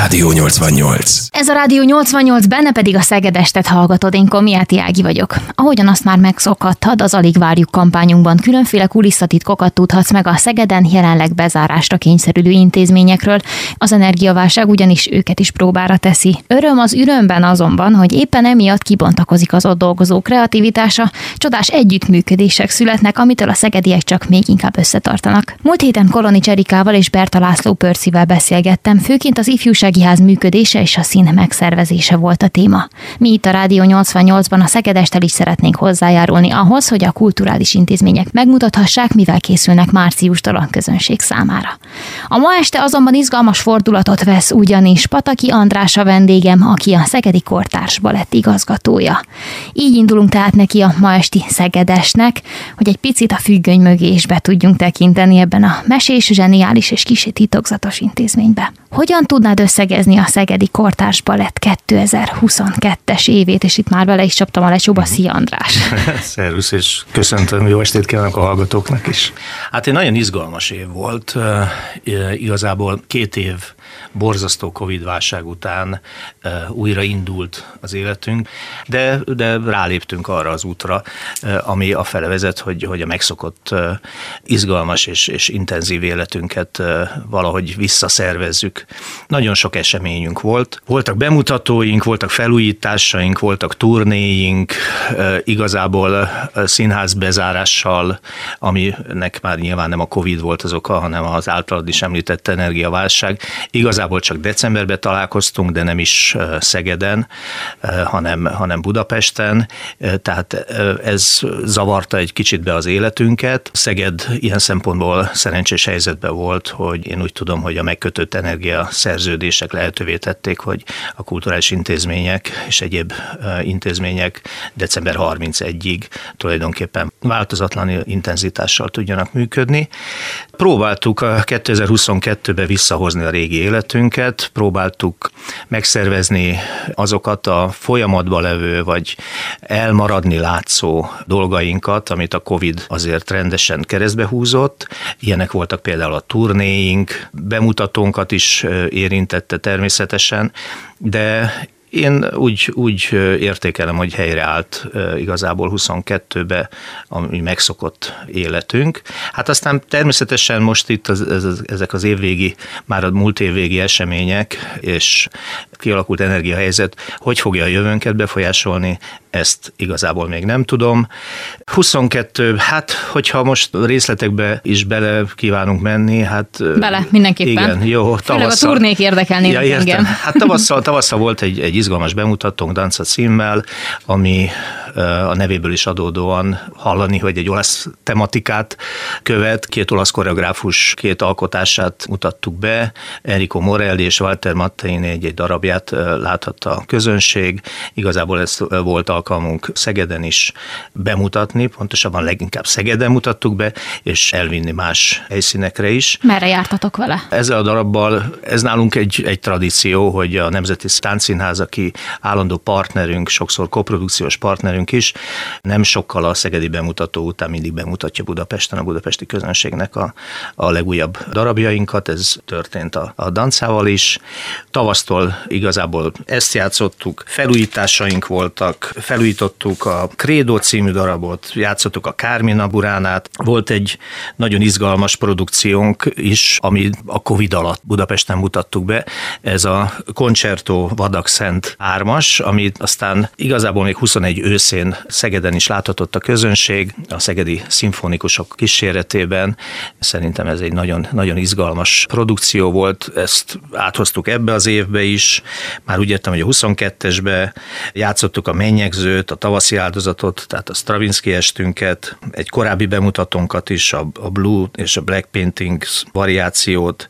Rádió 88. Ez a Rádió 88, benne pedig a Szegedestet hallgatod, én Komiáti Ági vagyok. Ahogyan azt már megszokhattad, az Alig Várjuk kampányunkban különféle kulisszatitkokat tudhatsz meg a Szegeden jelenleg bezárásra kényszerülő intézményekről. Az energiaválság ugyanis őket is próbára teszi. Öröm az ürömben azonban, hogy éppen emiatt kibontakozik az ott dolgozó kreativitása, csodás együttműködések születnek, amitől a szegediek csak még inkább összetartanak. Múlt héten Koloni Cserikával és Berta László Pörcivel beszélgettem, főként az ifjúsági ház működése és a szín megszervezése volt a téma. Mi itt a Rádió 88-ban a Szegedestel is szeretnénk hozzájárulni ahhoz, hogy a kulturális intézmények megmutathassák, mivel készülnek márciustól a közönség számára. A ma este azonban izgalmas fordulatot vesz, ugyanis Pataki András a vendégem, aki a Szegedi Kortárs Balett igazgatója. Így indulunk tehát neki a ma esti Szegedesnek, hogy egy picit a függöny mögé is be tudjunk tekinteni ebben a mesés, zseniális és kicsit titokzatos intézménybe. Hogyan tudnád összegezni a Szegedi Kortárs Balett 2022-es évét, és itt már vele is csaptam a lecsóba, Szia András! Szervusz, és köszöntöm, jó estét kívánok a hallgatóknak is. Hát egy nagyon izgalmas év volt, igazából két év borzasztó Covid válság után újra indult az életünk, de, de ráléptünk arra az útra, ami a fele vezet, hogy, hogy a megszokott izgalmas és, és intenzív életünket valahogy visszaszervezzük. Nagyon sok eseményünk volt. Voltak bemutatóink, voltak felújításaink, voltak turnéink, igazából színház bezárással, aminek már nyilván nem a Covid volt az oka, hanem az általad is említett energiaválság. Igazából csak decemberben találkoztunk, de nem is Szegeden, hanem, hanem Budapesten, tehát ez zavarta egy kicsit be az életünket. Szeged ilyen szempontból szerencsés helyzetben volt, hogy én úgy tudom, hogy a megkötött energia szerződések lehetővé tették, hogy a kulturális intézmények és egyéb intézmények december 31-ig tulajdonképpen változatlan intenzitással tudjanak működni. Próbáltuk 2022-be visszahozni a régi életünket, próbáltuk megszervezni azokat a folyamatba levő, vagy elmaradni látszó dolgainkat, amit a Covid azért rendesen keresztbe húzott. Ilyenek voltak például a turnéink, bemutatónkat is érintette természetesen, de én úgy, úgy értékelem, hogy helyreállt igazából 22-be a megszokott életünk. Hát aztán természetesen most itt az, ez, ezek az évvégi, már a múlt évvégi események és kialakult energiahelyzet, hogy fogja a jövőnket befolyásolni, ezt igazából még nem tudom. 22, hát hogyha most részletekbe is bele kívánunk menni, hát... Bele, mindenképpen. Igen, jó, tavasszal. a turnék érdekelnének ja, engem. Hát tavasszal, tavasszal volt egy, egy izgalmas bemutatónk Danca címmel, ami a nevéből is adódóan hallani, hogy egy olasz tematikát követ. Két olasz koreográfus két alkotását mutattuk be, Enrico Morelli és Walter Matteini egy-egy darabját láthatta a közönség. Igazából ez volt alkalmunk Szegeden is bemutatni, pontosabban leginkább Szegeden mutattuk be, és elvinni más helyszínekre is. Merre jártatok vele? Ezzel a darabbal, ez nálunk egy, egy tradíció, hogy a Nemzeti Táncszínház, aki állandó partnerünk, sokszor koprodukciós partnerünk is, nem sokkal a szegedi bemutató után mindig bemutatja Budapesten a budapesti közönségnek a, a legújabb darabjainkat, ez történt a, a dancával is. Tavasztól igazából ezt játszottuk, felújításaink voltak, felújítottuk a Credo című darabot, játszottuk a Kármina Buránát, volt egy nagyon izgalmas produkciónk is, ami a Covid alatt Budapesten mutattuk be, ez a Concerto Vadak Szent ármas, amit aztán igazából még 21 őszén Szegeden is láthatott a közönség, a szegedi szimfonikusok kíséretében. Szerintem ez egy nagyon, nagyon izgalmas produkció volt, ezt áthoztuk ebbe az évbe is, már úgy értem, hogy a 22-esbe játszottuk a mennyegzőt, a tavaszi áldozatot, tehát a Stravinsky estünket, egy korábbi bemutatónkat is, a, Blue és a Black Paintings variációt,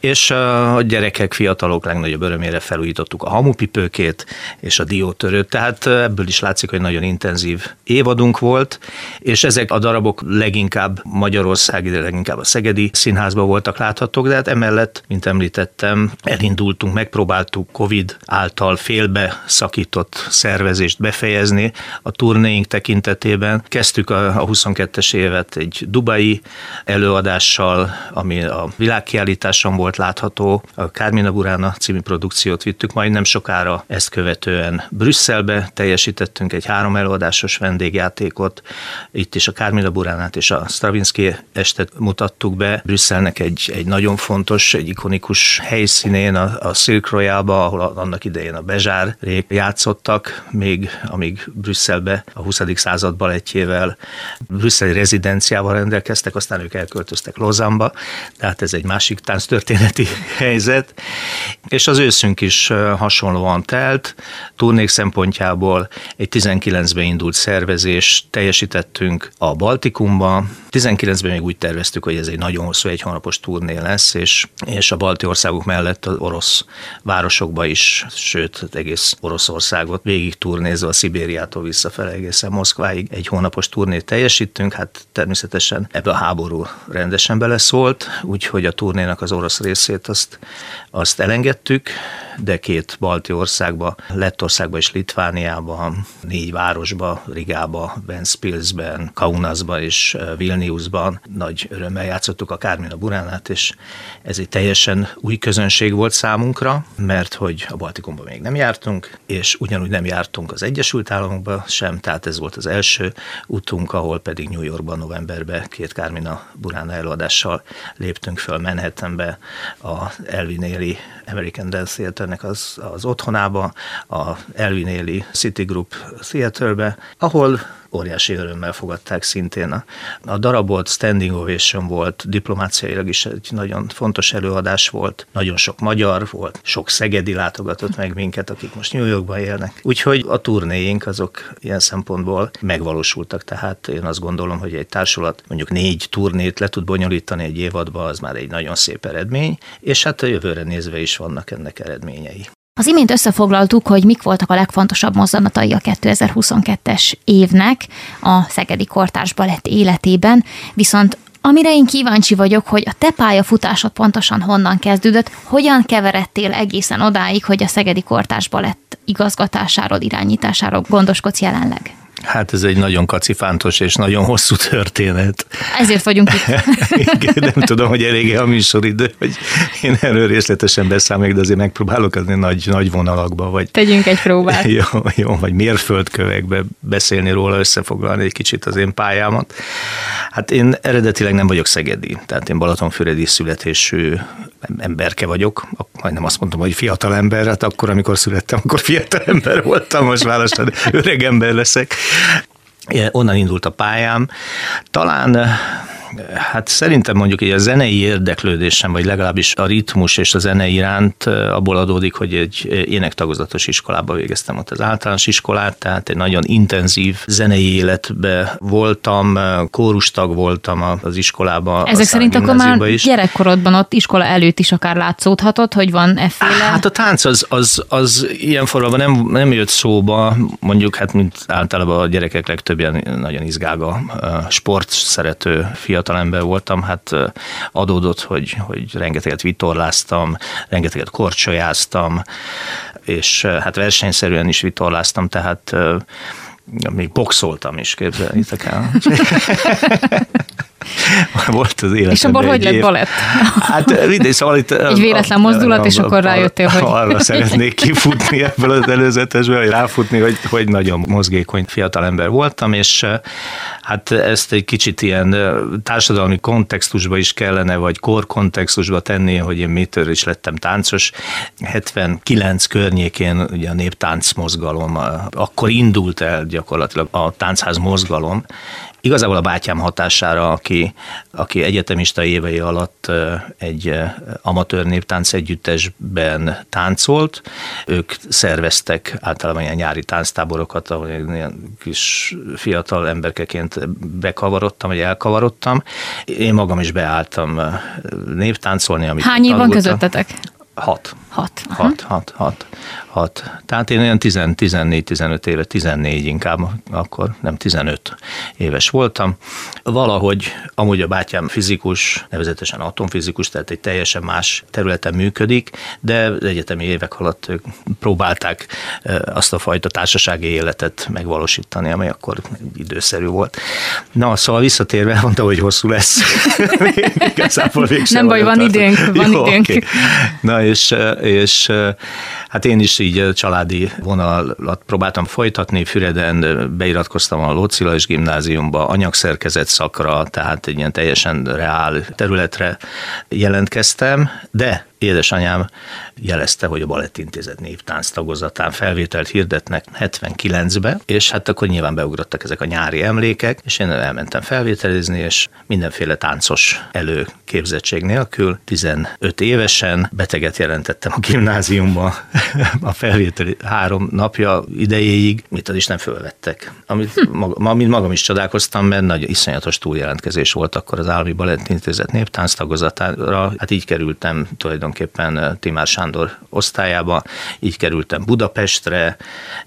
és a gyerekek, fiatalok legnagyobb örömére felújítottuk a hamupipőkét és a diótörőt, tehát ebből is látszik, hogy nagyon intenzív évadunk volt, és ezek a darabok leginkább Magyarországi, de leginkább a Szegedi Színházban voltak láthatók, de hát emellett, mint említettem, elindultunk, megpróbáltuk Covid által félbe szakított szervezést befejezni a turnéink tekintetében. Kezdtük a, a 22-es évet egy dubai előadással, ami a világkiállításon volt látható. A Carmina Burana című produkciót vittük, majd nem sokára ezt követően Brüsszelbe teljesítettünk egy három előadásos vendégjátékot. Itt is a Carmina Buránát és a Stravinsky estet mutattuk be. Brüsszelnek egy, egy nagyon fontos, egy ikonikus helyszínén, a, a Silk Royalba, ahol annak idején a Bezsár játszottak, még amíg Brüsszelbe a 20. század balettjével brüsszeli rezidenciával rendelkeztek, aztán ők elköltöztek Lozamba, tehát ez egy másik történeti helyzet. És az őszünk is hasonlóan telt, turnék szempontjából egy 19-ben indult szervezés teljesítettünk a Baltikumba, 19-ben még úgy terveztük, hogy ez egy nagyon hosszú egy hónapos turné lesz, és, és a balti országok mellett az orosz városokba is, sőt, egész Oroszországot végig turnézve a Szibériától visszafele egészen Moszkváig. Egy hónapos turnét teljesítünk, hát természetesen ebbe a háború rendesen beleszólt, úgyhogy a turnénak az orosz részét azt, azt elengedtük, de két balti országba, Lettországba és Litvániába, négy városba, Rigába, Ventspilsben, Kaunasba és Vilniusban nagy örömmel játszottuk a Kármina Buránát, és ez egy teljesen új közönség volt számunkra, mert hogy a Baltikumban még nem jártunk, és ugyanúgy nem jártunk az Egyesült Államokba sem, tehát ez volt az első utunk, ahol pedig New Yorkban novemberben két Kármina Burána előadással léptünk föl Manhattanbe a Elvinéli American Dance Theaternek az, az otthonába, a Elvinéli City Group Theaterbe, ahol óriási örömmel fogadták szintén. A, a darabot standing ovation volt, diplomáciailag is egy nagyon fontos előadás volt, nagyon sok magyar volt, sok szegedi látogatott meg minket, akik most New Yorkban élnek. Úgyhogy a turnéink azok ilyen szempontból megvalósultak, tehát én azt gondolom, hogy egy társulat mondjuk négy turnét le tud bonyolítani egy évadba, az már egy nagyon szép eredmény, és hát a jövőre nézve is vannak ennek eredményei. Az imént összefoglaltuk, hogy mik voltak a legfontosabb mozzanatai a 2022-es évnek a Szegedi Kortárs Balett életében, viszont Amire én kíváncsi vagyok, hogy a te pályafutásod pontosan honnan kezdődött, hogyan keveredtél egészen odáig, hogy a Szegedi Kortárs Balett igazgatásáról, irányításáról gondoskodsz jelenleg? Hát ez egy nagyon kacifántos és nagyon hosszú történet. Ezért vagyunk itt. Igen, nem tudom, hogy elég a műsoridő, hogy én erről részletesen beszámoljak, de azért megpróbálok az nagy, nagy vonalakba. Vagy, Tegyünk egy próbát. Jó, jó, vagy mérföldkövekbe beszélni róla, összefoglalni egy kicsit az én pályámat. Hát én eredetileg nem vagyok szegedi, tehát én Balatonfüredi születésű emberke vagyok, majdnem azt mondtam, hogy fiatal ember, hát akkor, amikor születtem, akkor fiatal ember voltam, most választani, öreg ember leszek. Onnan indult a pályám. Talán Hát szerintem mondjuk egy a zenei érdeklődésem, vagy legalábbis a ritmus és a zene iránt abból adódik, hogy egy énektagozatos iskolába végeztem ott az általános iskolát, tehát egy nagyon intenzív zenei életbe voltam, kórustag voltam az iskolában. Ezek szerint akkor már is. gyerekkorodban ott iskola előtt is akár látszódhatott, hogy van efféle? Hát a tánc az, az, az ilyen formában nem, nem jött szóba, mondjuk hát mint általában a gyerekek legtöbbjen nagyon izgága sport szerető fiatal fiatalember voltam, hát adódott, hogy, hogy rengeteget vitorláztam, rengeteget korcsolyáztam, és hát versenyszerűen is vitorláztam, tehát még boxoltam is, képzeljétek el. Volt az életemben És abból hogy lett balett? Hát mindegy, szóval itt... Egy véletlen mozdulat, és akkor rájöttél, hogy... Arra szeretnék kifutni ebből az előzetesből, hogy ráfutni, hogy, hogy nagyon mozgékony fiatalember voltam, és hát ezt egy kicsit ilyen társadalmi kontextusba is kellene, vagy kor kontextusba tenni, hogy én mitől is lettem táncos. 79 környékén ugye a néptánc mozgalom, akkor indult el gyakorlatilag a táncház mozgalom, Igazából a bátyám hatására, aki, aki egyetemista évei alatt egy amatőr néptánc együttesben táncolt, ők szerveztek általában ilyen nyári tánctáborokat, ahol ilyen kis fiatal emberkeként bekavarodtam, vagy elkavarodtam. Én magam is beálltam néptáncolni, amit Hány év van közöttetek? Hat. Hat. Hat, hat, hat, hat. Tehát én olyan 14-15 éve, 14 inkább, akkor nem 15 éves voltam. Valahogy amúgy a bátyám fizikus, nevezetesen atomfizikus, tehát egy teljesen más területen működik, de az egyetemi évek alatt ők próbálták azt a fajta társasági életet megvalósítani, amely akkor időszerű volt. Na, szóval visszatérve, mondta, hogy hosszú lesz. Igazából Nem baj, van időnk, van Jó, időnk. Okay. Na és, és hát én is így családi vonalat próbáltam folytatni, Füreden beiratkoztam a Lócilais gimnáziumba, anyagszerkezet szakra, tehát egy ilyen teljesen reál területre jelentkeztem, de édesanyám jelezte, hogy a Balettintézet névtánc tagozatán felvételt hirdetnek 79-be, és hát akkor nyilván beugrottak ezek a nyári emlékek, és én elmentem felvételizni, és mindenféle táncos előképzettség nélkül, 15 évesen beteget jelentettem a gimnáziumba a felvételi három napja idejéig, mit az is nem fölvettek. Amit, hm. maga, amit magam is csodálkoztam, mert nagy iszonyatos túljelentkezés volt akkor az Állami Balettintézet névtánc tagozatára, hát így kerültem tulajdonképpen Timár Sándor osztályába. Így kerültem Budapestre,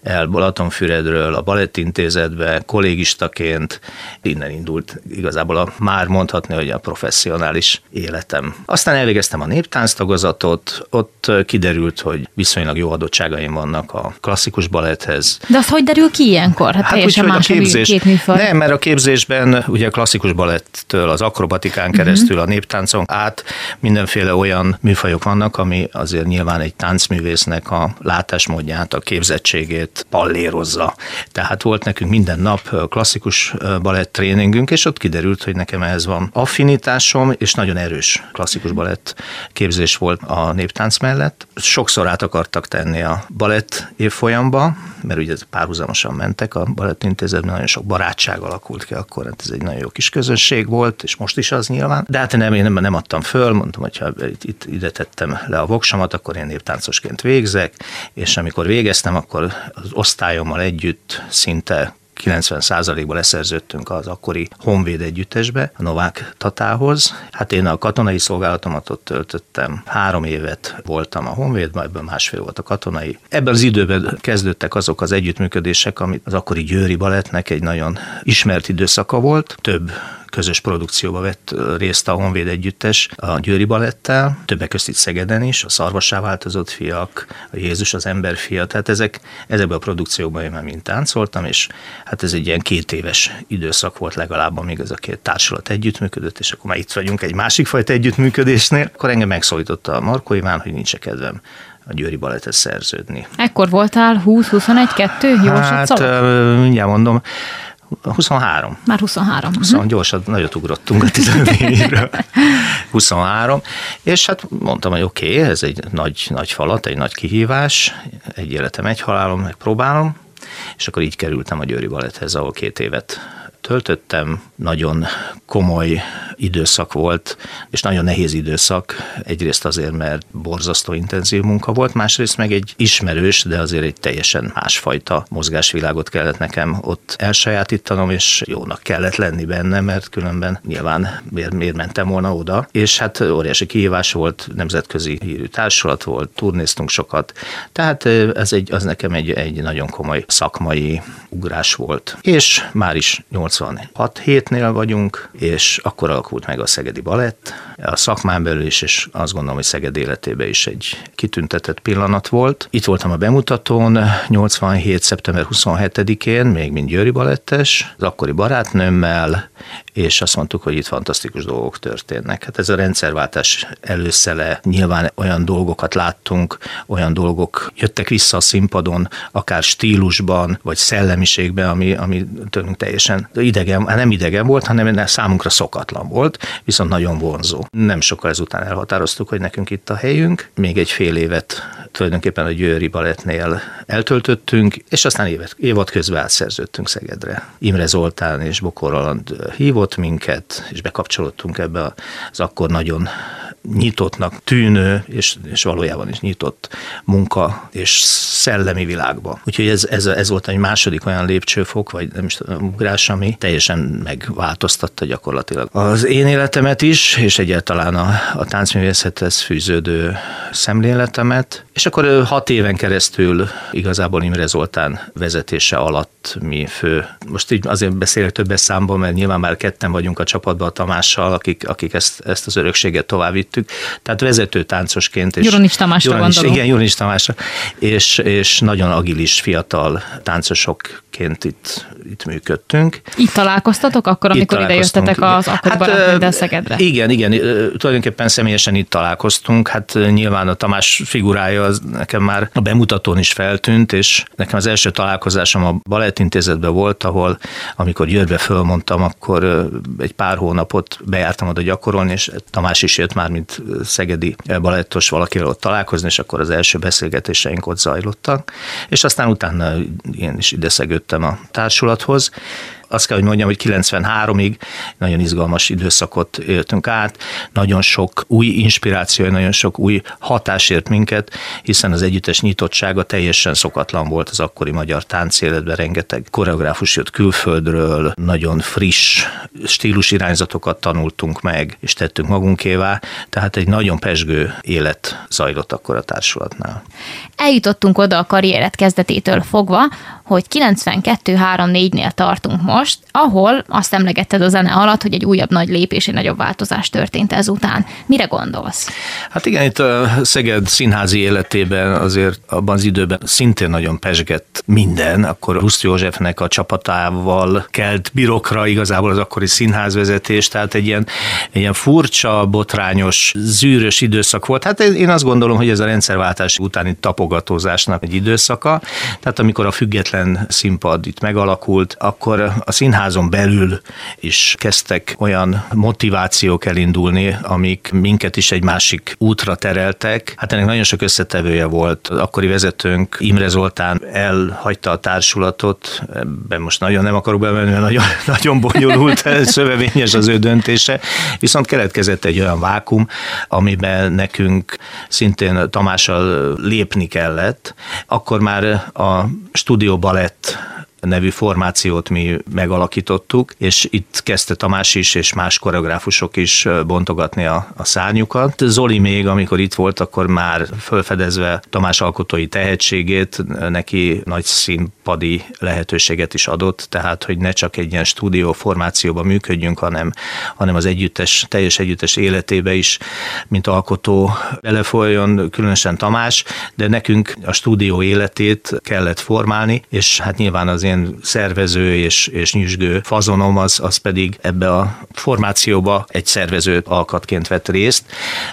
el Balatonfüredről a Balettintézetbe, kollégistaként. Innen indult igazából a, már mondhatni, hogy a professzionális életem. Aztán elvégeztem a néptánc tagozatot, ott kiderült, hogy viszonylag jó adottságaim vannak a klasszikus baletthez. De az hogy derül ki ilyenkor? Hát, hát teljesen úgy, más a képzés, két műfaj. Nem, mert a képzésben ugye a klasszikus balettől az akrobatikán keresztül uh-huh. a néptáncon át mindenféle olyan műfajok vannak, ami azért nyilván egy táncművésznek a látásmódját, a képzettségét pallérozza. Tehát volt nekünk minden nap klasszikus balett tréningünk, és ott kiderült, hogy nekem ehhez van affinitásom, és nagyon erős klasszikus balett képzés volt a néptánc mellett. Sokszor át akartak tenni a balett évfolyamba, mert ugye párhuzamosan mentek a balettintézetben, nagyon sok barátság alakult ki akkor, hát ez egy nagyon jó kis közösség volt, és most is az nyilván. De hát nem, én nem, nem adtam föl, mondtam, hogy ha itt ide tettem le a voksamat, akkor én néptáncosként végzek, és amikor végeztem, akkor az osztályommal együtt szinte 90%-ban leszerződtünk az akkori Honvéd együttesbe, a Novák Tatához. Hát én a katonai szolgálatomat ott töltöttem. Három évet voltam a Honvédben, ebben másfél volt a katonai. Ebben az időben kezdődtek azok az együttműködések, amit az akkori Győri Balettnek egy nagyon ismert időszaka volt. Több közös produkcióba vett részt a Honvéd együttes a Győri Balettel, többek között itt Szegeden is, a Szarvassá változott fiak, a Jézus az ember fia, tehát ezek, ezekben a produkciókban én már mind táncoltam, és hát ez egy ilyen két éves időszak volt legalább, amíg ez a két társulat együttműködött, és akkor már itt vagyunk egy másik fajta együttműködésnél. Akkor engem megszólította a Markó Iván, hogy nincs kedvem a Győri Balettet szerződni. Ekkor voltál 20-21-2? Jó, hát, mindjárt mondom, 23. Már 23. Szóval uh-huh. gyorsan nagyot ugrottunk a 15 évről. 23. És hát mondtam, hogy oké, okay, ez egy nagy, nagy falat, egy nagy kihívás, egy életem, egy halálom, megpróbálom, és akkor így kerültem a Győri Baletthez, ahol két évet töltöttem. Nagyon komoly időszak volt, és nagyon nehéz időszak. Egyrészt azért, mert borzasztó intenzív munka volt, másrészt meg egy ismerős, de azért egy teljesen másfajta mozgásvilágot kellett nekem ott elsajátítanom, és jónak kellett lenni benne, mert különben nyilván miért, miért mentem volna oda. És hát óriási kihívás volt, nemzetközi hírű társulat volt, turnéztunk sokat. Tehát ez egy, az nekem egy, egy nagyon komoly szakmai ugrás volt. És már is 86 hétnél vagyunk, és akkor alakult meg a Szegedi Balett. A szakmán belül is, és azt gondolom, hogy Szeged életében is egy kitüntetett pillanat volt. Itt voltam a bemutatón 87. szeptember 27-én, még mint Győri Balettes, az akkori barátnőmmel, és azt mondtuk, hogy itt fantasztikus dolgok történnek. Hát ez a rendszerváltás előszele, nyilván olyan dolgokat láttunk, olyan dolgok jöttek vissza a színpadon, akár stílusban, vagy szellemiségben, ami, ami tőlünk teljesen idegen, hát nem idegen volt, hanem számunkra szokatlan volt, viszont nagyon vonzó. Nem sokkal ezután elhatároztuk, hogy nekünk itt a helyünk. Még egy fél évet tulajdonképpen a Győri Balettnél eltöltöttünk, és aztán évet, évad közben átszerződtünk Szegedre. Imre Zoltán és Bokor Aland hívott minket, és bekapcsolódtunk ebbe az akkor nagyon nyitottnak tűnő, és, és valójában is nyitott munka és szellemi világba. Úgyhogy ez, ez, ez volt egy második olyan lépcsőfok, vagy nem is tudom, ugrás, ami teljesen megváltoztatta gyakorlatilag az én életemet is, és egyáltalán a, a táncművészethez fűződő szemléletemet. És akkor hat éven keresztül igazából Imre Zoltán vezetése alatt mi fő, most így azért beszélek többes számban, mert nyilván már ketten vagyunk a csapatban a Tamással, akik, akik ezt, ezt az örökséget tovább vittük. Tehát vezető táncosként. És Juronics Tamásra Juronics, gondolom. Igen, Juronics Tamásra. És, és nagyon agilis fiatal táncosokként itt, itt működtünk. Itt találkoztatok akkor, amikor ide jöttetek az akkoriban hát, Szegedre? Igen, igen, tulajdonképpen személyesen itt találkoztunk. Hát nyilván a Tamás figurája az nekem már a bemutatón is feltűnt, és nekem az első találkozásom a Balettintézetben volt, ahol amikor Győrbe fölmondtam, akkor egy pár hónapot bejártam oda gyakorolni, és Tamás is jött már, mint szegedi balettos valakivel ott találkozni, és akkor az első beszélgetéseink ott zajlottak. És aztán utána én is ide szegődtem a társulathoz, azt kell, hogy mondjam, hogy 93-ig nagyon izgalmas időszakot éltünk át, nagyon sok új inspiráció, nagyon sok új hatás ért minket, hiszen az együttes nyitottsága teljesen szokatlan volt az akkori magyar táncéletben, rengeteg koreográfus jött külföldről, nagyon friss stílus irányzatokat tanultunk meg, és tettünk magunkévá, tehát egy nagyon pesgő élet zajlott akkor a társulatnál. Eljutottunk oda a karrieret kezdetétől fogva, hogy 92-3-4-nél tartunk most, ahol azt emlegetted a zene alatt, hogy egy újabb nagy lépés, egy nagyobb változás történt ezután. Mire gondolsz? Hát igen, itt a Szeged színházi életében azért abban az időben szintén nagyon pesgett minden, akkor Ruszt Józsefnek a csapatával kelt birokra igazából az akkori színházvezetés, tehát egy ilyen, egy ilyen furcsa, botrányos, zűrös időszak volt. Hát én azt gondolom, hogy ez a rendszerváltás utáni tapogatózásnak egy időszaka, tehát amikor a független független színpad itt megalakult, akkor a színházon belül is kezdtek olyan motivációk elindulni, amik minket is egy másik útra tereltek. Hát ennek nagyon sok összetevője volt. Az akkori vezetőnk Imre Zoltán elhagyta a társulatot, ebben most nagyon nem akarok bemenni, mert nagyon, nagyon bonyolult, szövevényes az ő döntése, viszont keletkezett egy olyan vákum, amiben nekünk szintén Tamással lépni kellett. Akkor már a stúdióban balett nevű formációt mi megalakítottuk, és itt kezdte Tamás is, és más koreográfusok is bontogatni a, a szárnyukat. Zoli még, amikor itt volt, akkor már felfedezve Tamás alkotói tehetségét, neki nagy színpadi lehetőséget is adott, tehát, hogy ne csak egy ilyen stúdió formációban működjünk, hanem, hanem az együttes, teljes együttes életébe is, mint alkotó belefolyjon, különösen Tamás, de nekünk a stúdió életét kellett formálni, és hát nyilván az én szervező és, és nyüzsgő fazonom, az, az pedig ebbe a formációba egy szervező alkatként vett részt.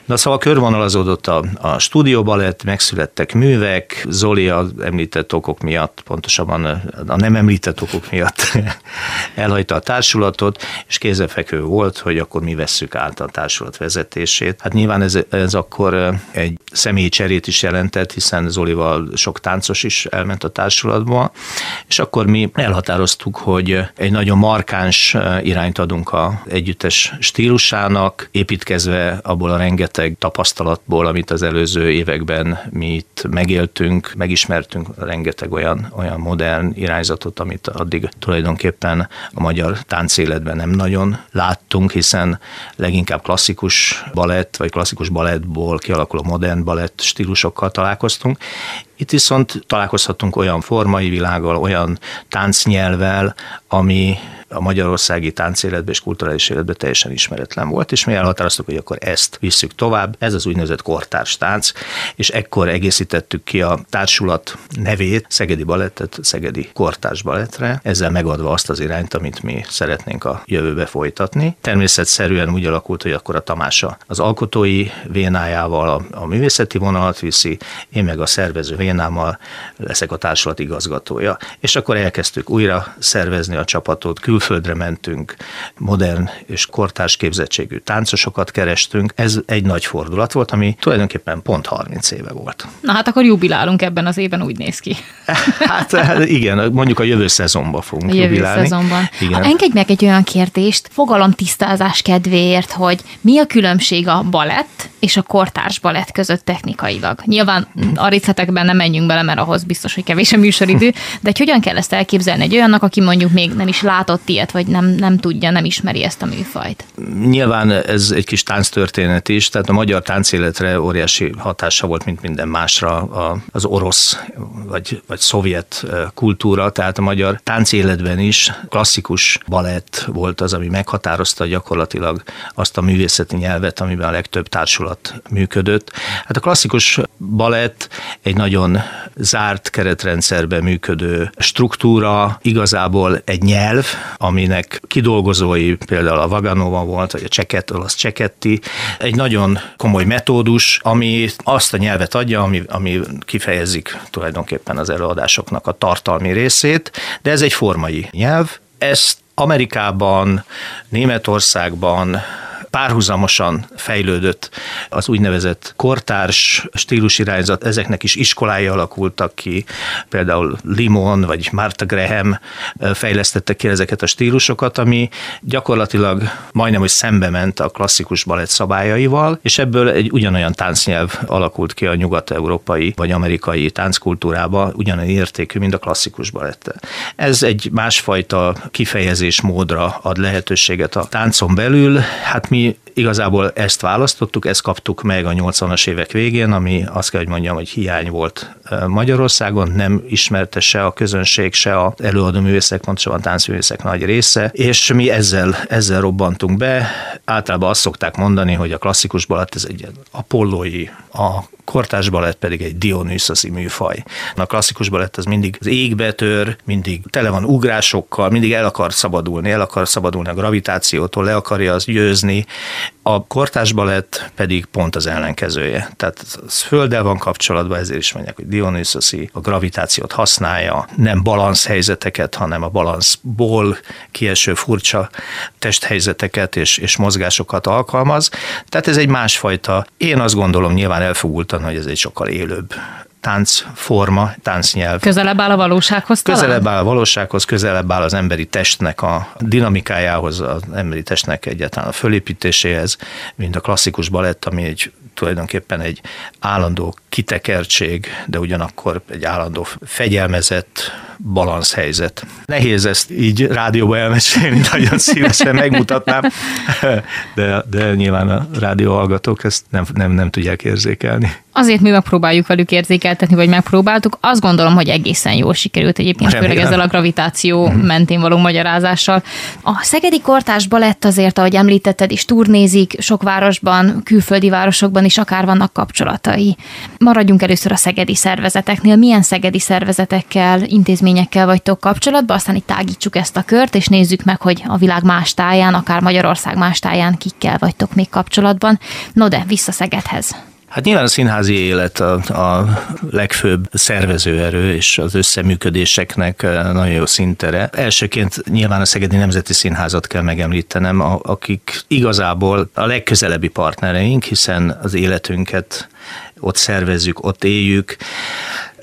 Na szóval körvonalazódott a, a stúdióba lett, megszülettek művek, Zoli az említett okok miatt, pontosabban a nem említett okok miatt elhagyta a társulatot, és kézefekvő volt, hogy akkor mi vesszük át a társulat vezetését. Hát nyilván ez, ez akkor egy személyi cserét is jelentett, hiszen Zolival sok táncos is elment a társulatba, és akkor mi elhatároztuk, hogy egy nagyon markáns irányt adunk a együttes stílusának, építkezve abból a rengeteg tapasztalatból, amit az előző években mi itt megéltünk, megismertünk rengeteg olyan, olyan modern irányzatot, amit addig tulajdonképpen a magyar táncéletben nem nagyon láttunk, hiszen leginkább klasszikus balett, vagy klasszikus balettból kialakuló modern balett stílusokkal találkoztunk, itt viszont találkozhatunk olyan formai világgal, olyan táncnyelvel, ami a magyarországi táncéletbe és kulturális életbe teljesen ismeretlen volt, és mi elhatároztuk, hogy akkor ezt visszük tovább. Ez az úgynevezett kortárs tánc, és ekkor egészítettük ki a társulat nevét, Szegedi Balettet, Szegedi Kortárs Balettre, ezzel megadva azt az irányt, amit mi szeretnénk a jövőbe folytatni. Természetszerűen úgy alakult, hogy akkor a Tamása az alkotói vénájával a, a művészeti vonalat viszi, én meg a szervező vénámmal leszek a társulat igazgatója. És akkor elkezdtük újra szervezni a csapatot, külföldre mentünk, modern és kortárs képzettségű táncosokat kerestünk. Ez egy nagy fordulat volt, ami tulajdonképpen pont 30 éve volt. Na hát akkor jubilálunk ebben az évben, úgy néz ki. Hát igen, mondjuk a jövő szezonban fogunk a jövő jubilálni. szezonban. Igen. Ha engedj meg egy olyan kérdést, fogalom tisztázás kedvéért, hogy mi a különbség a balett és a kortárs balett között technikailag? Nyilván a részletekben nem menjünk bele, mert ahhoz biztos, hogy kevés a műsoridő, de hogy hogyan kell ezt elképzelni egy olyannak, aki mondjuk még nem is látott ilyet, vagy nem, nem tudja, nem ismeri ezt a műfajt? Nyilván ez egy kis tánctörténet is, tehát a magyar táncéletre óriási hatása volt, mint minden másra az orosz vagy, vagy szovjet kultúra, tehát a magyar táncéletben is klasszikus balett volt az, ami meghatározta gyakorlatilag azt a művészeti nyelvet, amiben a legtöbb társulat működött. Hát a klasszikus balett egy nagyon zárt keretrendszerben működő struktúra, igazából egy nyelv, aminek kidolgozói például a Vaganova volt, vagy a Cseket, olasz Cseketti, egy nagyon komoly metódus, ami azt a nyelvet adja, ami, ami kifejezik tulajdonképpen az előadásoknak a tartalmi részét, de ez egy formai nyelv. Ezt Amerikában, Németországban, párhuzamosan fejlődött az úgynevezett kortárs stílusirányzat, ezeknek is iskolái alakultak ki, például Limon vagy Martha Graham fejlesztette ki ezeket a stílusokat, ami gyakorlatilag majdnem, hogy szembe ment a klasszikus balett szabályaival, és ebből egy ugyanolyan táncnyelv alakult ki a nyugat-európai vagy amerikai tánckultúrába, ugyanolyan értékű, mint a klasszikus balette. Ez egy másfajta kifejezés módra ad lehetőséget a táncon belül. Hát mi igazából ezt választottuk, ezt kaptuk meg a 80-as évek végén, ami azt kell, hogy mondjam, hogy hiány volt Magyarországon, nem ismerte se a közönség, se a előadó művészek, pontosabban táncművészek nagy része, és mi ezzel, ezzel robbantunk be. Általában azt szokták mondani, hogy a klasszikus balett ez egy apollói, a kortás balett pedig egy Dionysoszi műfaj. A klasszikus balett az mindig az égbe tör, mindig tele van ugrásokkal, mindig el akar szabadulni, el akar szabadulni a gravitációtól, le akarja az győzni. A kortás balett pedig pont az ellenkezője. Tehát az földdel van kapcsolatban, ezért is mondják, hogy Dionysoszi a gravitációt használja, nem balansz helyzeteket, hanem a balanszból kieső furcsa testhelyzeteket és, és mozgásokat alkalmaz. Tehát ez egy másfajta, én azt gondolom nyilván elfogultan, hogy ez egy sokkal élőbb táncforma, táncnyelv. Közelebb áll a valósághoz talán? Közelebb áll a valósághoz, közelebb áll az emberi testnek a dinamikájához, az emberi testnek egyáltalán a fölépítéséhez, mint a klasszikus balett, ami egy tulajdonképpen egy állandó kitekertség, de ugyanakkor egy állandó fegyelmezett balanszhelyzet. Nehéz ezt így rádióba elmesélni, nagyon szívesen megmutatnám, de, de nyilván a rádióhallgatók ezt nem, nem, nem tudják érzékelni. Azért mi megpróbáljuk velük érzékeltetni, vagy megpróbáltuk. Azt gondolom, hogy egészen jól sikerült egyébként, Remélem. főleg ezzel a gravitáció mm. mentén való magyarázással. A Szegedi Kortás Balett azért, ahogy említetted, is turnézik sok városban, külföldi városokban is akár vannak kapcsolatai. Maradjunk először a szegedi szervezeteknél. Milyen szegedi szervezetekkel, intézményekkel vagytok kapcsolatban, aztán itt tágítsuk ezt a kört, és nézzük meg, hogy a világ más táján, akár Magyarország más táján kikkel vagytok még kapcsolatban. No de, vissza Szegedhez. Hát nyilván a színházi élet a, a legfőbb szervezőerő és az összeműködéseknek eh, nagyon jó szintere. Elsőként nyilván a Szegedi Nemzeti Színházat kell megemlítenem, akik igazából a legközelebbi partnereink, hiszen az életünket ott szervezzük, ott éljük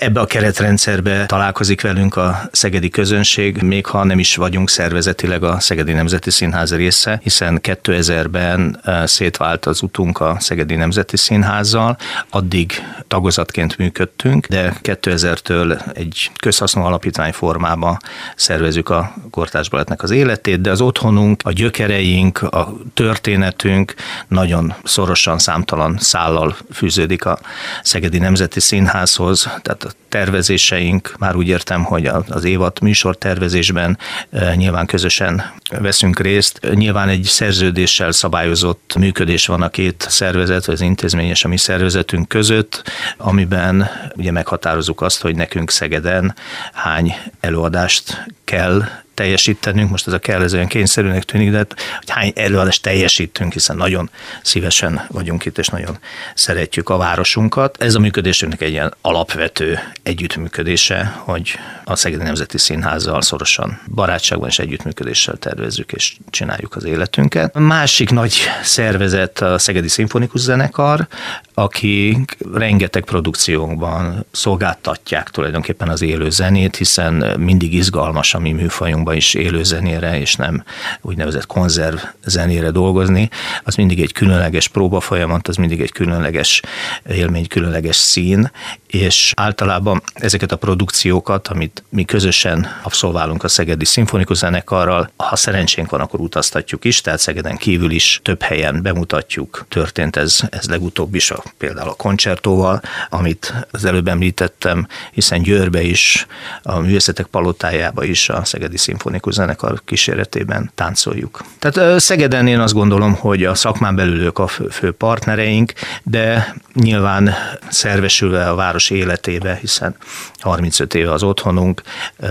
ebbe a keretrendszerbe találkozik velünk a szegedi közönség, még ha nem is vagyunk szervezetileg a Szegedi Nemzeti Színház része, hiszen 2000-ben eh, szétvált az utunk a Szegedi Nemzeti Színházzal, addig tagozatként működtünk, de 2000-től egy közhasznú alapítvány formába szervezük a kortárs balettnek az életét, de az otthonunk, a gyökereink, a történetünk nagyon szorosan számtalan szállal fűződik a Szegedi Nemzeti Színházhoz, tehát tervezéseink, már úgy értem, hogy az évad műsor tervezésben e, nyilván közösen veszünk részt. Nyilván egy szerződéssel szabályozott működés van a két szervezet, vagy az intézményes a mi szervezetünk között, amiben ugye meghatározunk azt, hogy nekünk Szegeden hány előadást kell teljesítenünk, most ez a kell, ez olyan kényszerűnek tűnik, de hát, hogy hány előadást teljesítünk, hiszen nagyon szívesen vagyunk itt, és nagyon szeretjük a városunkat. Ez a működésünknek egy ilyen alapvető együttműködése, hogy a Szegedi Nemzeti Színházzal szorosan barátságban és együttműködéssel tervezzük és csináljuk az életünket. A másik nagy szervezet a Szegedi Szimfonikus Zenekar, akik rengeteg produkciónkban szolgáltatják tulajdonképpen az élő zenét, hiszen mindig izgalmas a mi műfajunkban formában is élő zenére, és nem úgynevezett konzerv zenére dolgozni, az mindig egy különleges próba folyamat, az mindig egy különleges élmény, különleges szín, és általában ezeket a produkciókat, amit mi közösen abszolválunk a Szegedi Szimfonikus Zenekarral, ha szerencsénk van, akkor utaztatjuk is, tehát Szegeden kívül is több helyen bemutatjuk. Történt ez, ez legutóbb is, a, például a koncertóval, amit az előbb említettem, hiszen Győrbe is, a Művészetek Palotájába is a Szegedi Szimfonikus Zenekar kíséretében táncoljuk. Tehát Szegeden én azt gondolom, hogy a szakmán belül ők a fő partnereink, de nyilván szervesülve a város életébe, hiszen 35 éve az otthonunk,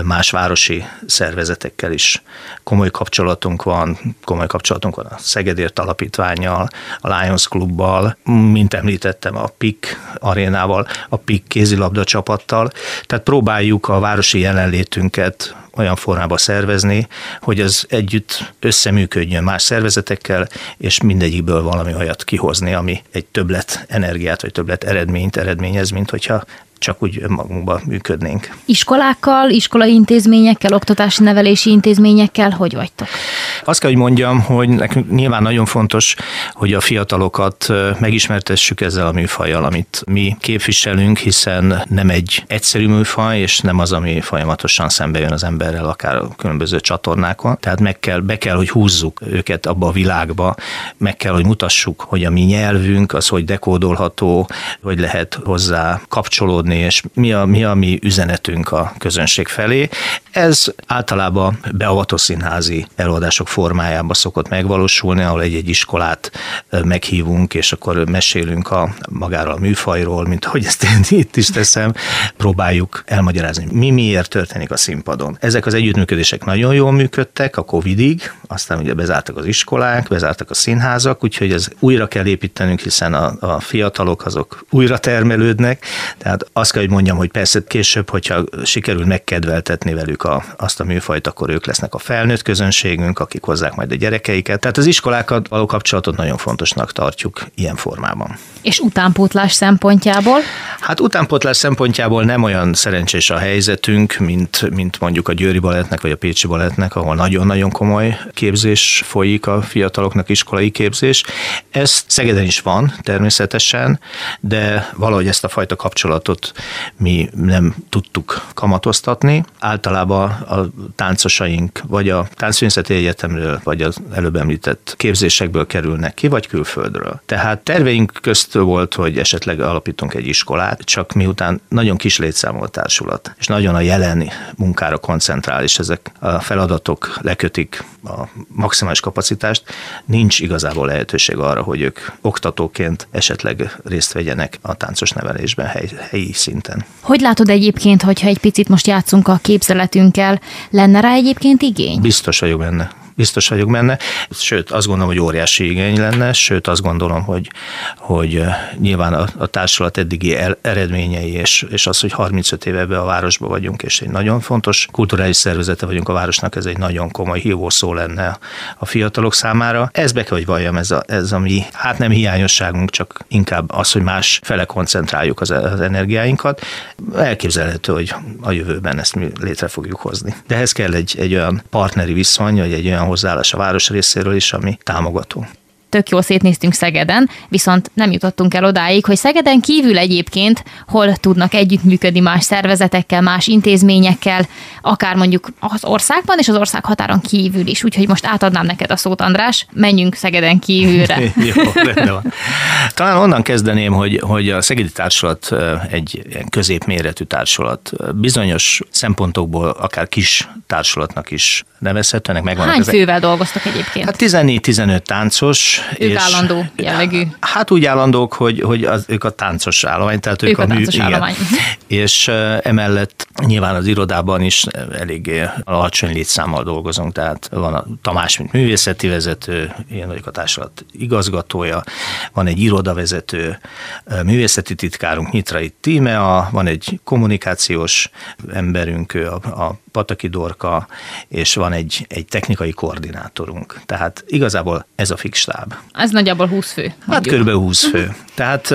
más városi szervezetekkel is komoly kapcsolatunk van, komoly kapcsolatunk van a Szegedért Alapítványjal, a Lions Klubbal, mint említettem, a PIK arénával, a PIK kézilabda csapattal, tehát próbáljuk a városi jelenlétünket olyan formába szervezni, hogy az együtt összeműködjön más szervezetekkel, és mindegyikből valami olyat kihozni, ami egy többlet energiát, vagy többlet eredményt eredményez, mint hogyha csak úgy önmagunkban működnénk. Iskolákkal, iskolai intézményekkel, oktatási nevelési intézményekkel hogy vagytok? Azt kell, hogy mondjam, hogy nekünk nyilván nagyon fontos, hogy a fiatalokat megismertessük ezzel a műfajjal, amit mi képviselünk, hiszen nem egy egyszerű műfaj, és nem az, ami folyamatosan szembe jön az emberrel, akár a különböző csatornákon. Tehát meg kell, be kell, hogy húzzuk őket abba a világba, meg kell, hogy mutassuk, hogy a mi nyelvünk az hogy dekódolható, hogy lehet hozzá kapcsolódni, tudni, és mi a, mi a mi üzenetünk a közönség felé. Ez általában beavató színházi előadások formájában szokott megvalósulni, ahol egy-egy iskolát meghívunk, és akkor mesélünk a, magáról a műfajról, mint ahogy ezt én itt is teszem, próbáljuk elmagyarázni, mi miért történik a színpadon. Ezek az együttműködések nagyon jól működtek a Covidig, aztán ugye bezártak az iskolák, bezártak a színházak, úgyhogy ez újra kell építenünk, hiszen a, a fiatalok azok újra termelődnek, tehát azt kell, hogy mondjam, hogy persze később, hogyha sikerül megkedveltetni velük a, azt a műfajt, akkor ők lesznek a felnőtt közönségünk, akik hozzák majd a gyerekeiket. Tehát az iskolákat való kapcsolatot nagyon fontosnak tartjuk ilyen formában. És utánpótlás szempontjából? Hát utánpótlás szempontjából nem olyan szerencsés a helyzetünk, mint, mint mondjuk a Győri Balettnek vagy a Pécsi Balettnek, ahol nagyon-nagyon komoly képzés folyik a fiataloknak, iskolai képzés. Ez Szegeden is van természetesen, de valahogy ezt a fajta kapcsolatot mi nem tudtuk kamatoztatni. Általában a táncosaink vagy a Táncművészeti Egyetemről, vagy az előbb említett képzésekből kerülnek ki, vagy külföldről. Tehát terveink közt volt, hogy esetleg alapítunk egy iskolát, csak miután nagyon kis létszámú a társulat, és nagyon a jeleni munkára koncentrál, és ezek a feladatok lekötik a maximális kapacitást, nincs igazából lehetőség arra, hogy ők oktatóként esetleg részt vegyenek a táncos nevelésben hely, helyi szinten. Hogy látod egyébként, hogyha egy picit most játszunk a képzeletünkkel, lenne rá egyébként igény? Biztos vagyok benne biztos vagyok benne. Sőt, azt gondolom, hogy óriási igény lenne, sőt, azt gondolom, hogy, hogy nyilván a, a társulat eddigi el, eredményei, és, és az, hogy 35 éve ebbe a városba vagyunk, és egy nagyon fontos kulturális szervezete vagyunk a városnak, ez egy nagyon komoly hívó szó lenne a fiatalok számára. Ez be kell, hogy valljam, ez a, ez a mi, hát nem hiányosságunk, csak inkább az, hogy más fele koncentráljuk az, az energiáinkat. Elképzelhető, hogy a jövőben ezt mi létre fogjuk hozni. De ehhez kell egy, egy olyan partneri viszony, vagy egy olyan hozzáállás a város részéről is, ami támogató tök jól szétnéztünk Szegeden, viszont nem jutottunk el odáig, hogy Szegeden kívül egyébként hol tudnak együttműködni más szervezetekkel, más intézményekkel, akár mondjuk az országban és az ország határon kívül is. Úgyhogy most átadnám neked a szót, András, menjünk Szegeden kívülre. Jó, van. Talán onnan kezdeném, hogy, hogy a Szegedi Társulat egy középméretű társulat. Bizonyos szempontokból akár kis társulatnak is nevezhető. Ennek megvan Hány fővel dolgoztak egyébként? Hát 14-15 táncos, ők és, állandó jellegű. Hát úgy állandók, hogy, hogy az, ők a táncos állomány, tehát ők, ők a, a táncos mű, állomány. Igen. És emellett nyilván az irodában is eléggé alacsony létszámmal dolgozunk, tehát van a Tamás, mint művészeti vezető, én vagyok a társulat igazgatója, van egy irodavezető, művészeti titkárunk, Nyitrai Tímea, van egy kommunikációs emberünk, a, a Pataki Dorka, és van egy, egy technikai koordinátorunk. Tehát igazából ez a fix stáb. Ez nagyjából 20 fő. Mondjuk. Hát körülbelül 20 fő. Tehát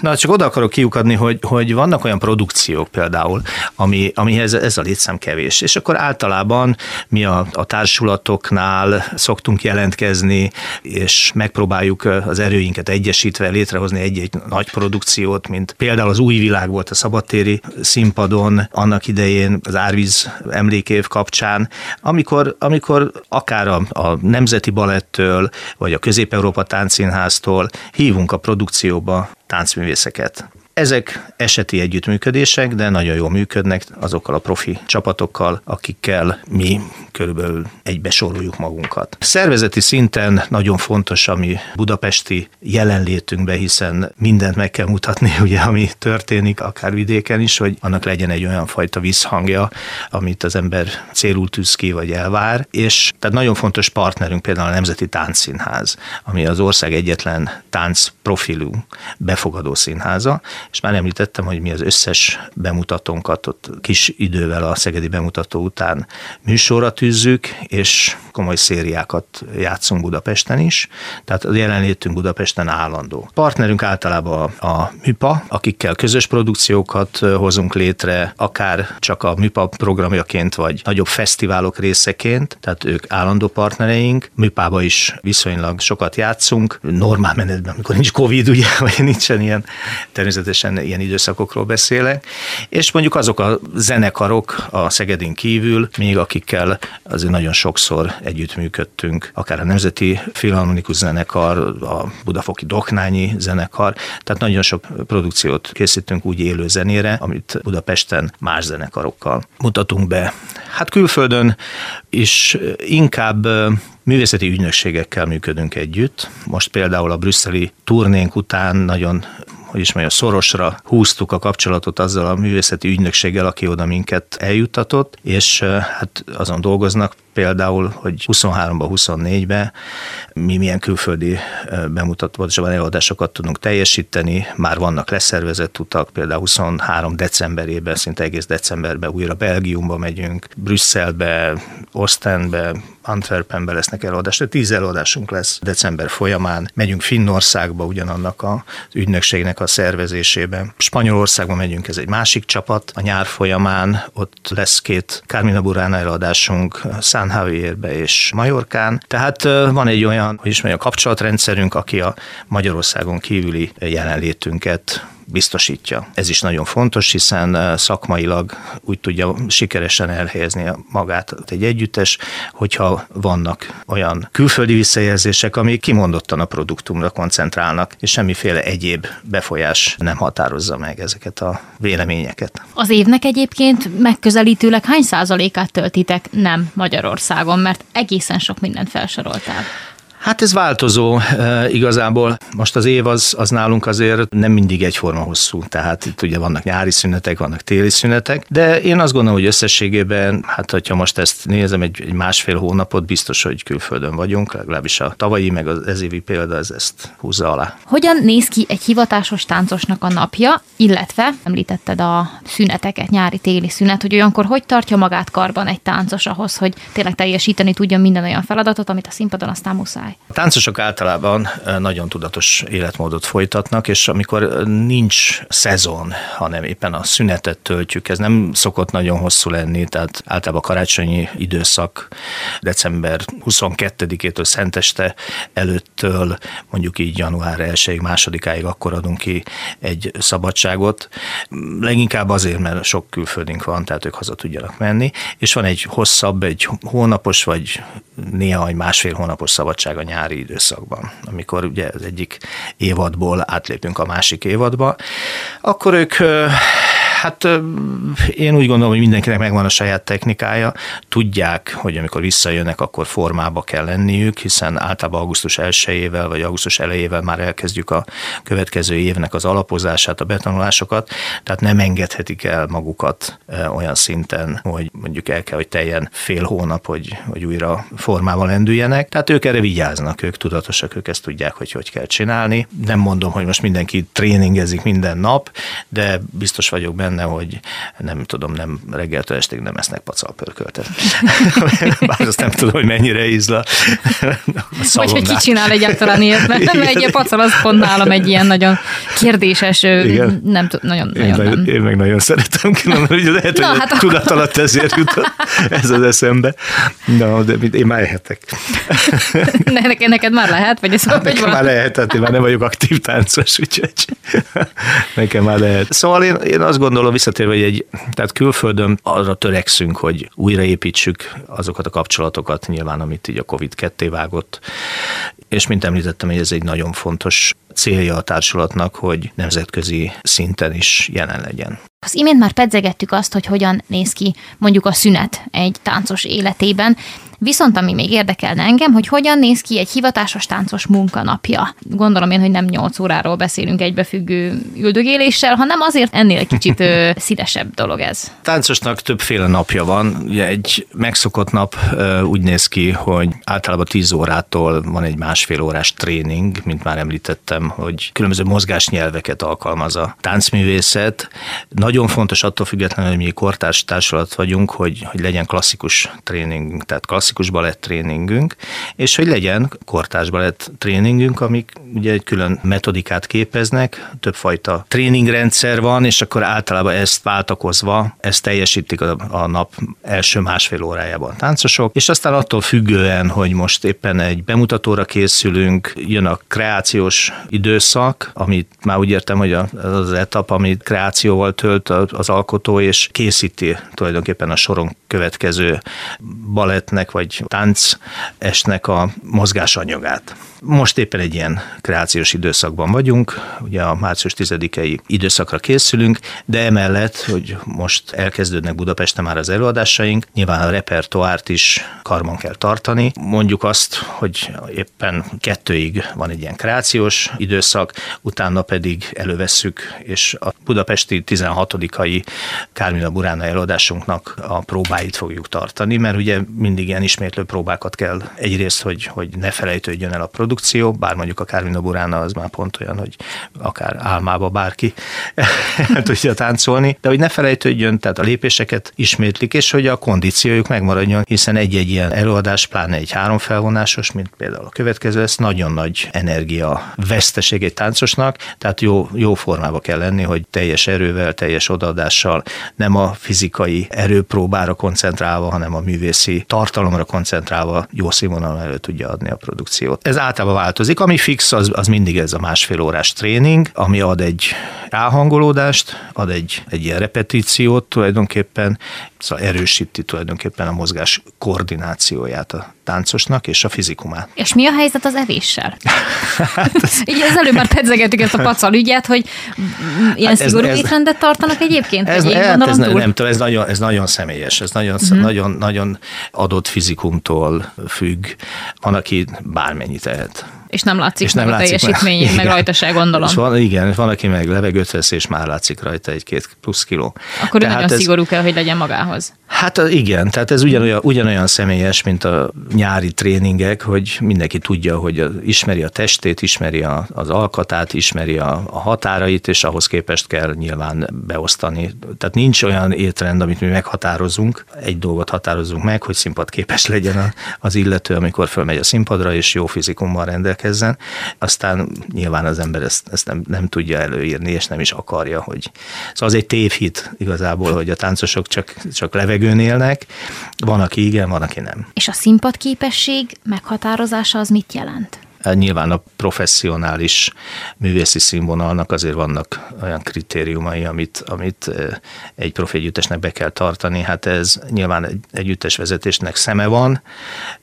na, csak oda akarok kiukadni, hogy, hogy vannak olyan produkciók például, ami ami, amihez ez a létszám kevés. És akkor általában mi a, a társulatoknál szoktunk jelentkezni, és megpróbáljuk az erőinket egyesítve létrehozni egy-egy nagy produkciót, mint például az Új Világ volt a szabadtéri színpadon annak idején az Árvíz emlékév kapcsán, amikor, amikor akár a, a Nemzeti Balettől, vagy a Közép-Európa Táncszínháztól hívunk a produkcióba táncművészeket. Ezek eseti együttműködések, de nagyon jól működnek azokkal a profi csapatokkal, akikkel mi körülbelül egybe soroljuk magunkat. Szervezeti szinten nagyon fontos a mi budapesti jelenlétünkbe, hiszen mindent meg kell mutatni, ugye, ami történik, akár vidéken is, hogy annak legyen egy olyan fajta visszhangja, amit az ember célul tűz ki, vagy elvár. És tehát nagyon fontos partnerünk például a Nemzeti Táncszínház, ami az ország egyetlen tánc profilú befogadó színháza, és már említettem, hogy mi az összes bemutatónkat ott kis idővel a szegedi bemutató után műsorra tűzzük, és komoly szériákat játszunk Budapesten is, tehát a jelenlétünk Budapesten állandó. Partnerünk általában a, a MIPA, akikkel közös produkciókat hozunk létre, akár csak a MIPA programjaként, vagy nagyobb fesztiválok részeként, tehát ők állandó partnereink. MIPA-ba is viszonylag sokat játszunk, normál menetben, amikor nincs Covid, ugye, vagy nincsen ilyen természetesen természetesen ilyen időszakokról beszélek, és mondjuk azok a zenekarok a Szegedin kívül, még akikkel azért nagyon sokszor együttműködtünk, akár a Nemzeti Filharmonikus Zenekar, a Budafoki Doknányi Zenekar, tehát nagyon sok produkciót készítünk úgy élő zenére, amit Budapesten más zenekarokkal mutatunk be. Hát külföldön is inkább művészeti ügynökségekkel működünk együtt. Most például a brüsszeli turnénk után nagyon hogy is mondjam, szorosra húztuk a kapcsolatot azzal a művészeti ügynökséggel, aki oda minket eljuttatott, és hát azon dolgoznak például, hogy 23-ba, 24-be mi milyen külföldi bemutatásban előadásokat tudunk teljesíteni, már vannak leszervezett utak, például 23 decemberében, szinte egész decemberben újra Belgiumba megyünk, Brüsszelbe, Ostendbe, Antwerpenbe lesznek előadások, tíz előadásunk lesz december folyamán. Megyünk Finnországba ugyanannak az ügynökségnek a szervezésében. Spanyolországba megyünk, ez egy másik csapat. A nyár folyamán ott lesz két Carmina Burana előadásunk San Javierbe és Majorkán. Tehát van egy olyan, hogy is mondjam, kapcsolatrendszerünk, aki a Magyarországon kívüli jelenlétünket biztosítja. Ez is nagyon fontos, hiszen szakmailag úgy tudja sikeresen elhelyezni magát egy együttes, hogyha vannak olyan külföldi visszajelzések, ami kimondottan a produktumra koncentrálnak, és semmiféle egyéb befolyás nem határozza meg ezeket a véleményeket. Az évnek egyébként megközelítőleg hány százalékát töltitek nem Magyarországon, mert egészen sok mindent felsoroltál. Hát ez változó igazából. Most az év az, az nálunk azért nem mindig egyforma hosszú, tehát itt ugye vannak nyári szünetek, vannak téli szünetek, de én azt gondolom, hogy összességében, hát hogyha most ezt nézem, egy, egy másfél hónapot biztos, hogy külföldön vagyunk, legalábbis a tavalyi meg az ez évi példa ez ezt húzza alá. Hogyan néz ki egy hivatásos táncosnak a napja, illetve említetted a szüneteket, nyári-téli szünet, hogy olyankor hogy tartja magát karban egy táncos ahhoz, hogy tényleg teljesíteni tudjon minden olyan feladatot, amit a színpadon aztán muszáj? A táncosok általában nagyon tudatos életmódot folytatnak, és amikor nincs szezon, hanem éppen a szünetet töltjük, ez nem szokott nagyon hosszú lenni, tehát általában a karácsonyi időszak december 22-től szenteste előttől mondjuk így január 1-ig, másodikáig akkor adunk ki egy szabadságot. Leginkább azért, mert sok külföldünk van, tehát ők haza tudjanak menni, és van egy hosszabb, egy hónapos, vagy néha egy másfél hónapos szabadság a nyári időszakban, amikor ugye az egyik évadból átlépünk a másik évadba, akkor ők Hát én úgy gondolom, hogy mindenkinek megvan a saját technikája. Tudják, hogy amikor visszajönnek, akkor formába kell lenniük, hiszen általában augusztus 1 vagy augusztus elejével már elkezdjük a következő évnek az alapozását, a betanulásokat, tehát nem engedhetik el magukat olyan szinten, hogy mondjuk el kell, hogy teljen fél hónap, hogy, hogy újra formával lendüljenek. Tehát ők erre vigyáznak, ők tudatosak, ők ezt tudják, hogy hogy kell csinálni. Nem mondom, hogy most mindenki tréningezik minden nap, de biztos vagyok benne, benne, hogy nem tudom, nem reggeltől estig nem esznek pacalpörköltet. Bár azt nem tudom, hogy mennyire ízla. Vagy hogy ki csinál egyáltalán ilyet, mert nem egy pacal, az pont nálam egy ilyen nagyon kérdéses, Igen. nem tudom, nagyon, én, nagyon nem. Én meg nagyon szeretem, különben, hogy lehet, Na, hogy hát tudat alatt ezért jutott ez az eszembe. Na, de én már ehetek. neked, neked már lehet? Vagy ez hát nekem már lehet, hát én már nem vagyok aktív táncos, úgyhogy nekem már lehet. Szóval én, én azt gondolom, visszatérve, hogy egy, tehát külföldön arra törekszünk, hogy újraépítsük azokat a kapcsolatokat, nyilván, amit így a Covid ketté vágott, és mint említettem, hogy ez egy nagyon fontos célja a társulatnak, hogy nemzetközi szinten is jelen legyen. Az imént már pedzegettük azt, hogy hogyan néz ki mondjuk a szünet egy táncos életében, Viszont ami még érdekelne engem, hogy hogyan néz ki egy hivatásos táncos munkanapja. Gondolom én, hogy nem 8 óráról beszélünk egybefüggő üldögéléssel, hanem azért ennél kicsit ö, színesebb dolog ez. Táncosnak többféle napja van. Ugye egy megszokott nap ö, úgy néz ki, hogy általában 10 órától van egy másfél órás tréning, mint már említettem, hogy különböző mozgásnyelveket alkalmaz a táncművészet. Nagyon fontos attól függetlenül, hogy mi kortárs társulat vagyunk, hogy, hogy legyen klasszikus tréning, tehát klasszikus balett tréningünk, és hogy legyen kortás balett tréningünk, amik ugye egy külön metodikát képeznek, többfajta tréningrendszer van, és akkor általában ezt váltakozva, ezt teljesítik a, a nap első másfél órájában a táncosok, és aztán attól függően, hogy most éppen egy bemutatóra készülünk, jön a kreációs időszak, amit már úgy értem, hogy az etap, amit kreációval tölt az alkotó, és készíti tulajdonképpen a soron következő balettnek vagy tánc esnek a mozgásanyagát. Most éppen egy ilyen kreációs időszakban vagyunk, ugye a március 10-i időszakra készülünk, de emellett, hogy most elkezdődnek Budapesten már az előadásaink, nyilván a repertoárt is karban kell tartani. Mondjuk azt, hogy éppen kettőig van egy ilyen kreációs időszak, utána pedig elővesszük, és a budapesti 16-ai Kármina Burána előadásunknak a próbáit fogjuk tartani, mert ugye mindig ilyen ismétlő próbákat kell egyrészt, hogy, hogy ne felejtődjön el a produkció, bár mondjuk a Kármina Burána az már pont olyan, hogy akár álmába bárki tudja táncolni, de hogy ne felejtődjön, tehát a lépéseket ismétlik, és hogy a kondíciójuk megmaradjon, hiszen egy-egy ilyen előadás, pláne egy három felvonásos, mint például a következő, ez nagyon nagy energia veszteség egy táncosnak, tehát jó, jó formába kell lenni, hogy teljes erővel, teljes odaadással, nem a fizikai erőpróbára koncentrálva, hanem a művészi tartalomra koncentrálva jó színvonalon elő tudja adni a produkciót. Ez általában változik, ami fix, az, az mindig ez a másfél órás tréning, ami ad egy ráhangolódást, ad egy, egy ilyen repetíciót tulajdonképpen, szóval erősíti tulajdonképpen a mozgás koordinációját a táncosnak és a fizikumát. És mi a helyzet az evéssel? hát ez... Így az előbb már pedzegettük ezt a pacal ügyet, hogy ilyen hát ez, szigorú ez, étrendet tartanak egyébként? Ez, hát ez, nem tudom, ez nagyon, ez nagyon személyes, ez nagyon, uh-huh. nagyon, nagyon adott fizikumtól függ. Van, aki bármennyit tehet. És nem látszik és nem a teljesítmény, meg rajta se gondolom. És van, igen, van, aki meg levegőt vesz, és már látszik rajta egy-két plusz kiló. Akkor tehát nagyon ez, szigorú kell, hogy legyen magához. Hát igen, tehát ez ugyanolyan, ugyanolyan személyes, mint a nyári tréningek, hogy mindenki tudja, hogy ismeri a testét, ismeri a, az alkatát, ismeri a, a határait, és ahhoz képest kell nyilván beosztani. Tehát nincs olyan étrend, amit mi meghatározunk, egy dolgot határozunk meg, hogy színpadképes legyen az illető, amikor fölmegy a színpadra, és jó fizikummal rendelkezzen. Aztán nyilván az ember ezt, ezt nem, nem tudja előírni, és nem is akarja, hogy... Szóval az egy tévhit igazából, hogy a táncosok csak, csak levegőn élnek, van, aki igen, van, aki nem. És a színpadképesség meghatározása az mit jelent? Hát nyilván a professzionális művészi színvonalnak azért vannak olyan kritériumai, amit, amit egy profi együttesnek be kell tartani. Hát ez nyilván egy együttes vezetésnek szeme van,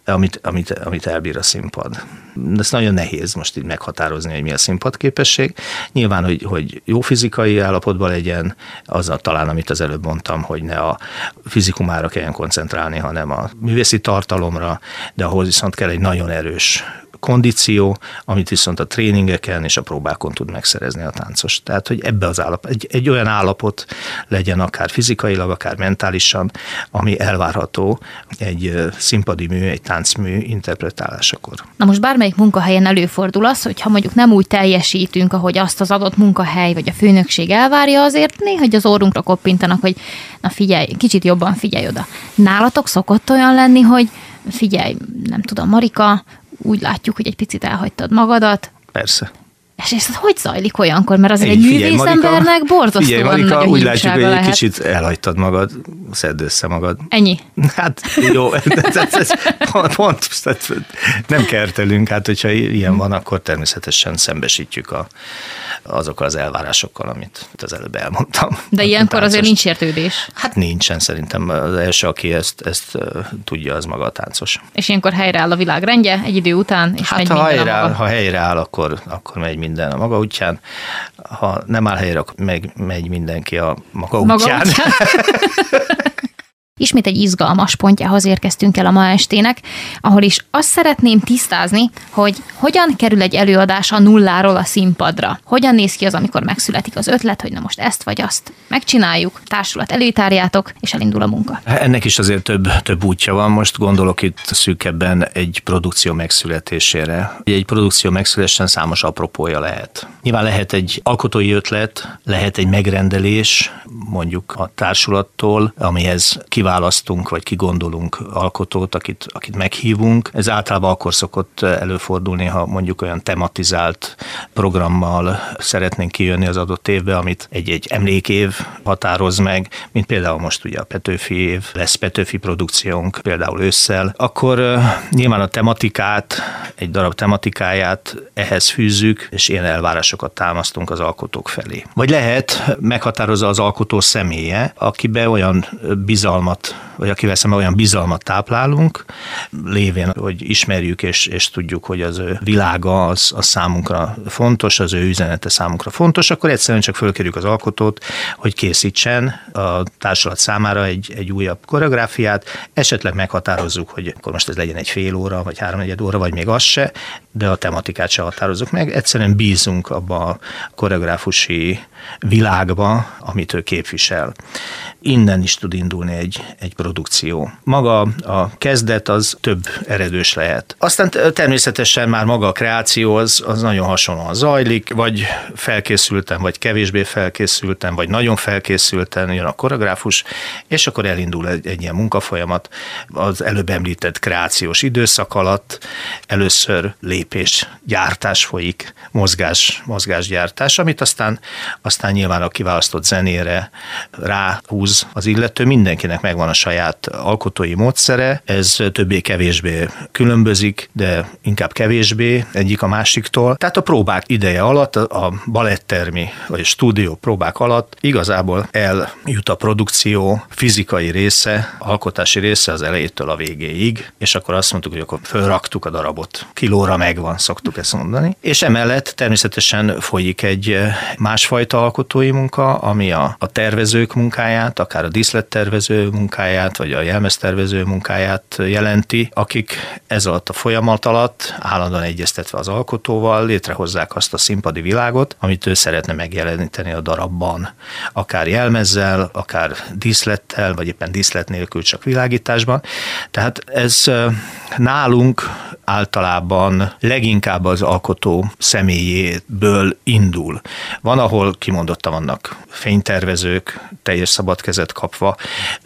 amit, amit, amit elbír a színpad. De ez nagyon nehéz most így meghatározni, hogy mi a színpadképesség. Nyilván, hogy, hogy jó fizikai állapotban legyen, az a, talán, amit az előbb mondtam, hogy ne a fizikumára kelljen koncentrálni, hanem a művészi tartalomra, de ahhoz viszont kell egy nagyon erős kondíció, amit viszont a tréningeken és a próbákon tud megszerezni a táncos. Tehát, hogy ebbe az állapot, egy, egy olyan állapot legyen akár fizikailag, akár mentálisan, ami elvárható egy színpadi mű, egy táncmű interpretálásakor. Na most bármelyik munkahelyen előfordul az, hogy ha mondjuk nem úgy teljesítünk, ahogy azt az adott munkahely vagy a főnökség elvárja, azért néha az orrunkra koppintanak, hogy na figyelj, kicsit jobban figyelj oda. Nálatok szokott olyan lenni, hogy figyelj, nem tudom, Marika, úgy látjuk, hogy egy picit elhagytad magadat. Persze. És ez hogy zajlik olyankor? Mert azért egy művészembernek borzasztóan figyelj, Marika, nagy úgy látjuk, hogy egy kicsit elhagytad magad, szedd össze magad. Ennyi? Hát jó, ez, ez, ez, pont, pont nem kertelünk, hát hogyha ilyen van, akkor természetesen szembesítjük a, azokkal az elvárásokkal, amit az előbb elmondtam. De ilyenkor azért nincs értődés. Hát nincsen szerintem. Az első, aki ezt, ezt tudja, az maga a táncos. És ilyenkor helyreáll a világ rendje egy idő után, és hát megy ha helyreáll, ha helyreáll, akkor, akkor megy minden a maga útján. Ha nem áll helyre, akkor meg, megy mindenki a maga, maga útján. útján. Ismét egy izgalmas pontjához érkeztünk el a ma estének, ahol is azt szeretném tisztázni, hogy hogyan kerül egy előadás a nulláról a színpadra. Hogyan néz ki az, amikor megszületik az ötlet, hogy na most ezt vagy azt megcsináljuk, társulat előtárjátok, és elindul a munka. Ennek is azért több, több útja van. Most gondolok itt szűkebben egy produkció megszületésére. Egy produkció megszülessen számos apropója lehet. Nyilván lehet egy alkotói ötlet, lehet egy megrendelés, mondjuk a társulattól, amihez kiválasztunk, vagy kigondolunk alkotót, akit, akit meghívunk. Ez általában akkor szokott előfordulni, ha mondjuk olyan tematizált programmal szeretnénk kijönni az adott évbe, amit egy-egy emlékév határoz meg, mint például most ugye a Petőfi év, lesz Petőfi produkciónk, például ősszel, akkor nyilván a tematikát, egy darab tematikáját ehhez fűzzük, és ilyen elvárásokat támasztunk az alkotók felé. Vagy lehet meghatározza az alkotó személye, akibe olyan bizalmat, vagy akivel szemben olyan bizalmat táplálunk, lévén, hogy ismerjük és, és tudjuk, hogy az ő világa az, az számunkra fontos, az ő üzenete számunkra fontos, akkor egyszerűen csak fölkérjük az alkotót, hogy készítsen a társulat számára egy, egy újabb koreográfiát, esetleg meghatározzuk, hogy akkor most ez legyen egy fél óra, vagy háromnegyed óra, vagy még az se, de a tematikát se határozzuk meg, egyszerűen bízunk abba a koreográfusi világba, amit ő képvisel. Innen is tud indulni egy, egy produkció. Maga a kezdet az több eredős lehet. Aztán természetesen már maga a kreáció az, az nagyon hasonlóan zajlik, vagy felkészültem, vagy kevésbé felkészültem, vagy nagyon felkészülten jön a koreográfus, és akkor elindul egy, egy ilyen munkafolyamat. Az előbb említett kreációs időszak alatt először lépés, gyártás folyik, mozgás, mozgásgyártás, amit aztán, aztán nyilván a kiválasztott zenére ráhúz az illető, mindenkinek megvan a saját alkotói módszere, ez többé-kevésbé különbözik, de inkább kevésbé egyik a másiktól. Tehát a próbák ideje alatt, a balettermi vagy a stúdió próbák alatt igazából eljut a produkció fizikai része, alkotási része az elejétől a végéig, és akkor azt mondtuk, hogy akkor fölraktuk a darabot. Kilóra megvan, szoktuk ezt mondani. És emellett természetesen folyik egy másfajta alkotói munka, ami a, a tervezők munkáját, akár a díszlettervező munkáját, vagy a jelmeztervező munkáját jelenti, akik ez alatt a folyamat alatt állandóan egyeztetve az alkotóval létrehozzák azt a színpadi világot, amit ő szeretne megjeleníteni a darabban. Akár jelmezzel, akár díszlettel, vagy éppen díszlet nélkül csak világításban. Tehát ez nálunk általában leginkább az alkotó személyéből indul. Van, ahol kimondottan vannak fénytervezők, teljes szabad kezet kapva.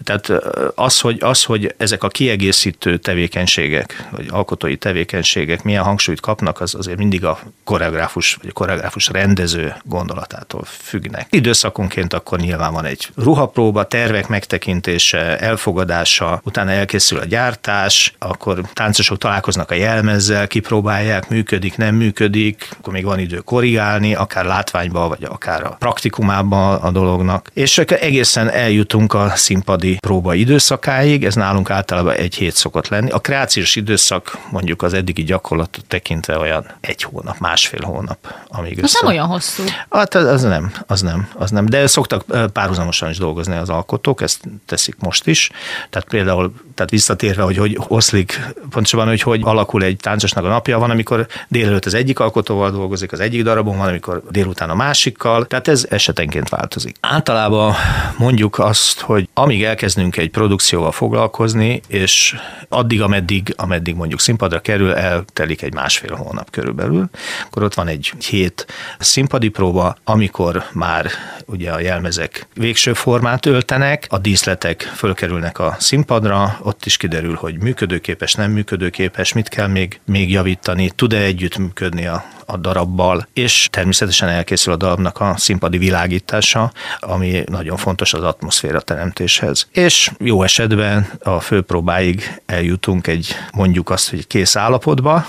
Tehát az hogy, az, hogy ezek a kiegészítő tevékenységek, vagy alkotói tevékenységek milyen hangsúlyt kapnak, az azért mindig a koreográfus, vagy a koreográfus rendező gondolatától függnek. Időszakonként akkor nyilván van egy ruhapróba, tervek megtekintése, elfogadása, utána elkészül a gyártás, akkor táncosok találkoznak a jelmezzel, kipróbálják, működik, nem működik, akkor még van idő korrigálni, akár látványba, vagy akár a praktikumában a dolognak. És egészen eljutunk a színpadi próba idő időszakáig, ez nálunk általában egy hét szokott lenni. A kreációs időszak mondjuk az eddigi gyakorlatot tekintve olyan egy hónap, másfél hónap. Amíg az nem olyan hosszú. Hát az nem, az nem, az nem. De szoktak párhuzamosan is dolgozni az alkotók, ezt teszik most is. Tehát például, tehát visszatérve, hogy hogy oszlik, pontosabban, hogy hogy alakul egy táncosnak a napja, van, amikor délelőtt az egyik alkotóval dolgozik, az egyik darabon, van, amikor délután a másikkal, tehát ez esetenként változik. Általában mondjuk azt, hogy amíg elkezdünk egy produkcióval foglalkozni, és addig, ameddig, ameddig mondjuk színpadra kerül, eltelik egy másfél hónap körülbelül, akkor ott van egy hét színpadi próba, amikor már ugye a jelmezek végső formát öltenek, a díszletek fölkerülnek a színpadra, ott is kiderül, hogy működőképes, nem működőképes, mit kell még, még javítani, tud-e együttműködni a a darabbal, és természetesen elkészül a darabnak a színpadi világítása, ami nagyon fontos az atmoszféra teremtéshez. És jó esetben a főpróbáig eljutunk egy mondjuk azt, hogy kész állapotba,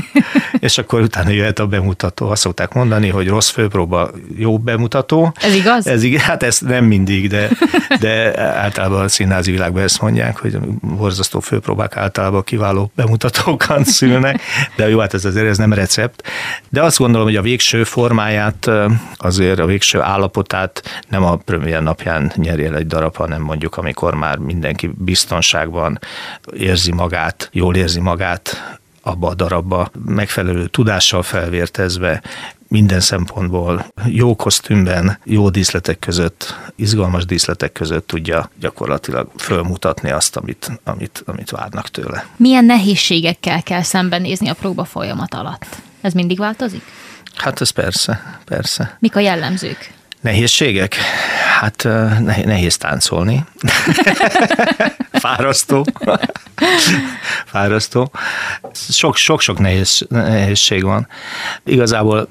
és akkor utána jöhet a bemutató. Azt szokták mondani, hogy rossz főpróba jó bemutató. Ez igaz? Ez igaz, hát ez nem mindig, de, de általában a színházi világban ezt mondják, hogy borzasztó főpróbák általában kiváló bemutatókat szülnek, de jó, hát ez azért ez nem recept. De azt gondolom, hogy a végső formáját, azért a végső állapotát nem a premier napján nyeri el egy darab, hanem mondjuk amikor már mindenki biztonságban érzi magát, jól érzi magát, abba a darabba, megfelelő tudással felvértezve, minden szempontból jó kosztümben, jó díszletek között, izgalmas díszletek között tudja gyakorlatilag fölmutatni azt, amit, amit, amit várnak tőle. Milyen nehézségekkel kell szembenézni a próba folyamat alatt? Ez mindig változik? Hát ez persze, persze. Mik a jellemzők? Nehézségek? Hát nehéz táncolni. Fárasztó. Fárasztó. Sok-sok nehéz, nehézség van. Igazából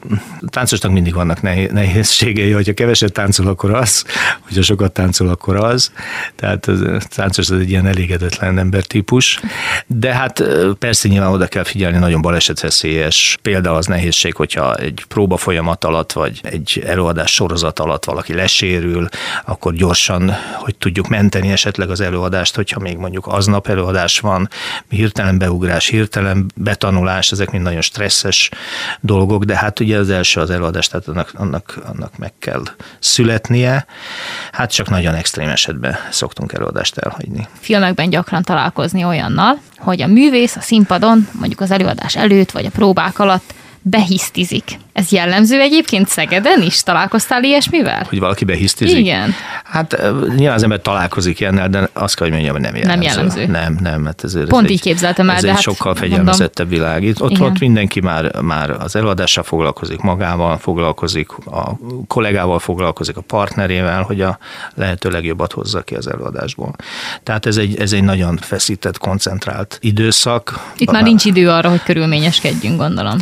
táncosnak mindig vannak nehézségei, hogyha keveset táncol, akkor az, hogyha sokat táncol, akkor az. Tehát a táncos az egy ilyen elégedetlen embertípus. De hát persze nyilván oda kell figyelni, nagyon balesetveszélyes. Például az nehézség, hogyha egy próba folyamat alatt, vagy egy előadás sorozat alatt valaki lesérül, akkor gyorsan, hogy tudjuk menteni esetleg az előadást, hogyha még mondjuk aznap előadás van, hirtelen beugrás, hirtelen betanulás, ezek mind nagyon stresszes dolgok, de hát ugye az első az előadás, tehát annak, annak, annak meg kell születnie. Hát csak nagyon extrém esetben szoktunk előadást elhagyni. Filmekben gyakran találkozni olyannal, hogy a művész a színpadon, mondjuk az előadás előtt, vagy a próbák alatt behisztizik. Ez jellemző egyébként Szegeden is? Találkoztál ilyesmivel? Hogy valaki behisztizik? Igen. Hát nyilván az ember találkozik ilyennel, de azt kell, hogy mondjam, hogy nem jellemző. Nem jellemző. Nem, nem. Hát ez, Pont ez így képzeltem el. Ez de egy hát sokkal fegyelmezettebb világ. Itt, ott, ott mindenki már, már az előadással foglalkozik, magával foglalkozik, a kollégával foglalkozik, a partnerével, hogy a lehető legjobbat hozza ki az előadásból. Tehát ez egy, ez egy nagyon feszített, koncentrált időszak. Itt már nincs idő arra, hogy körülményeskedjünk, gondolom.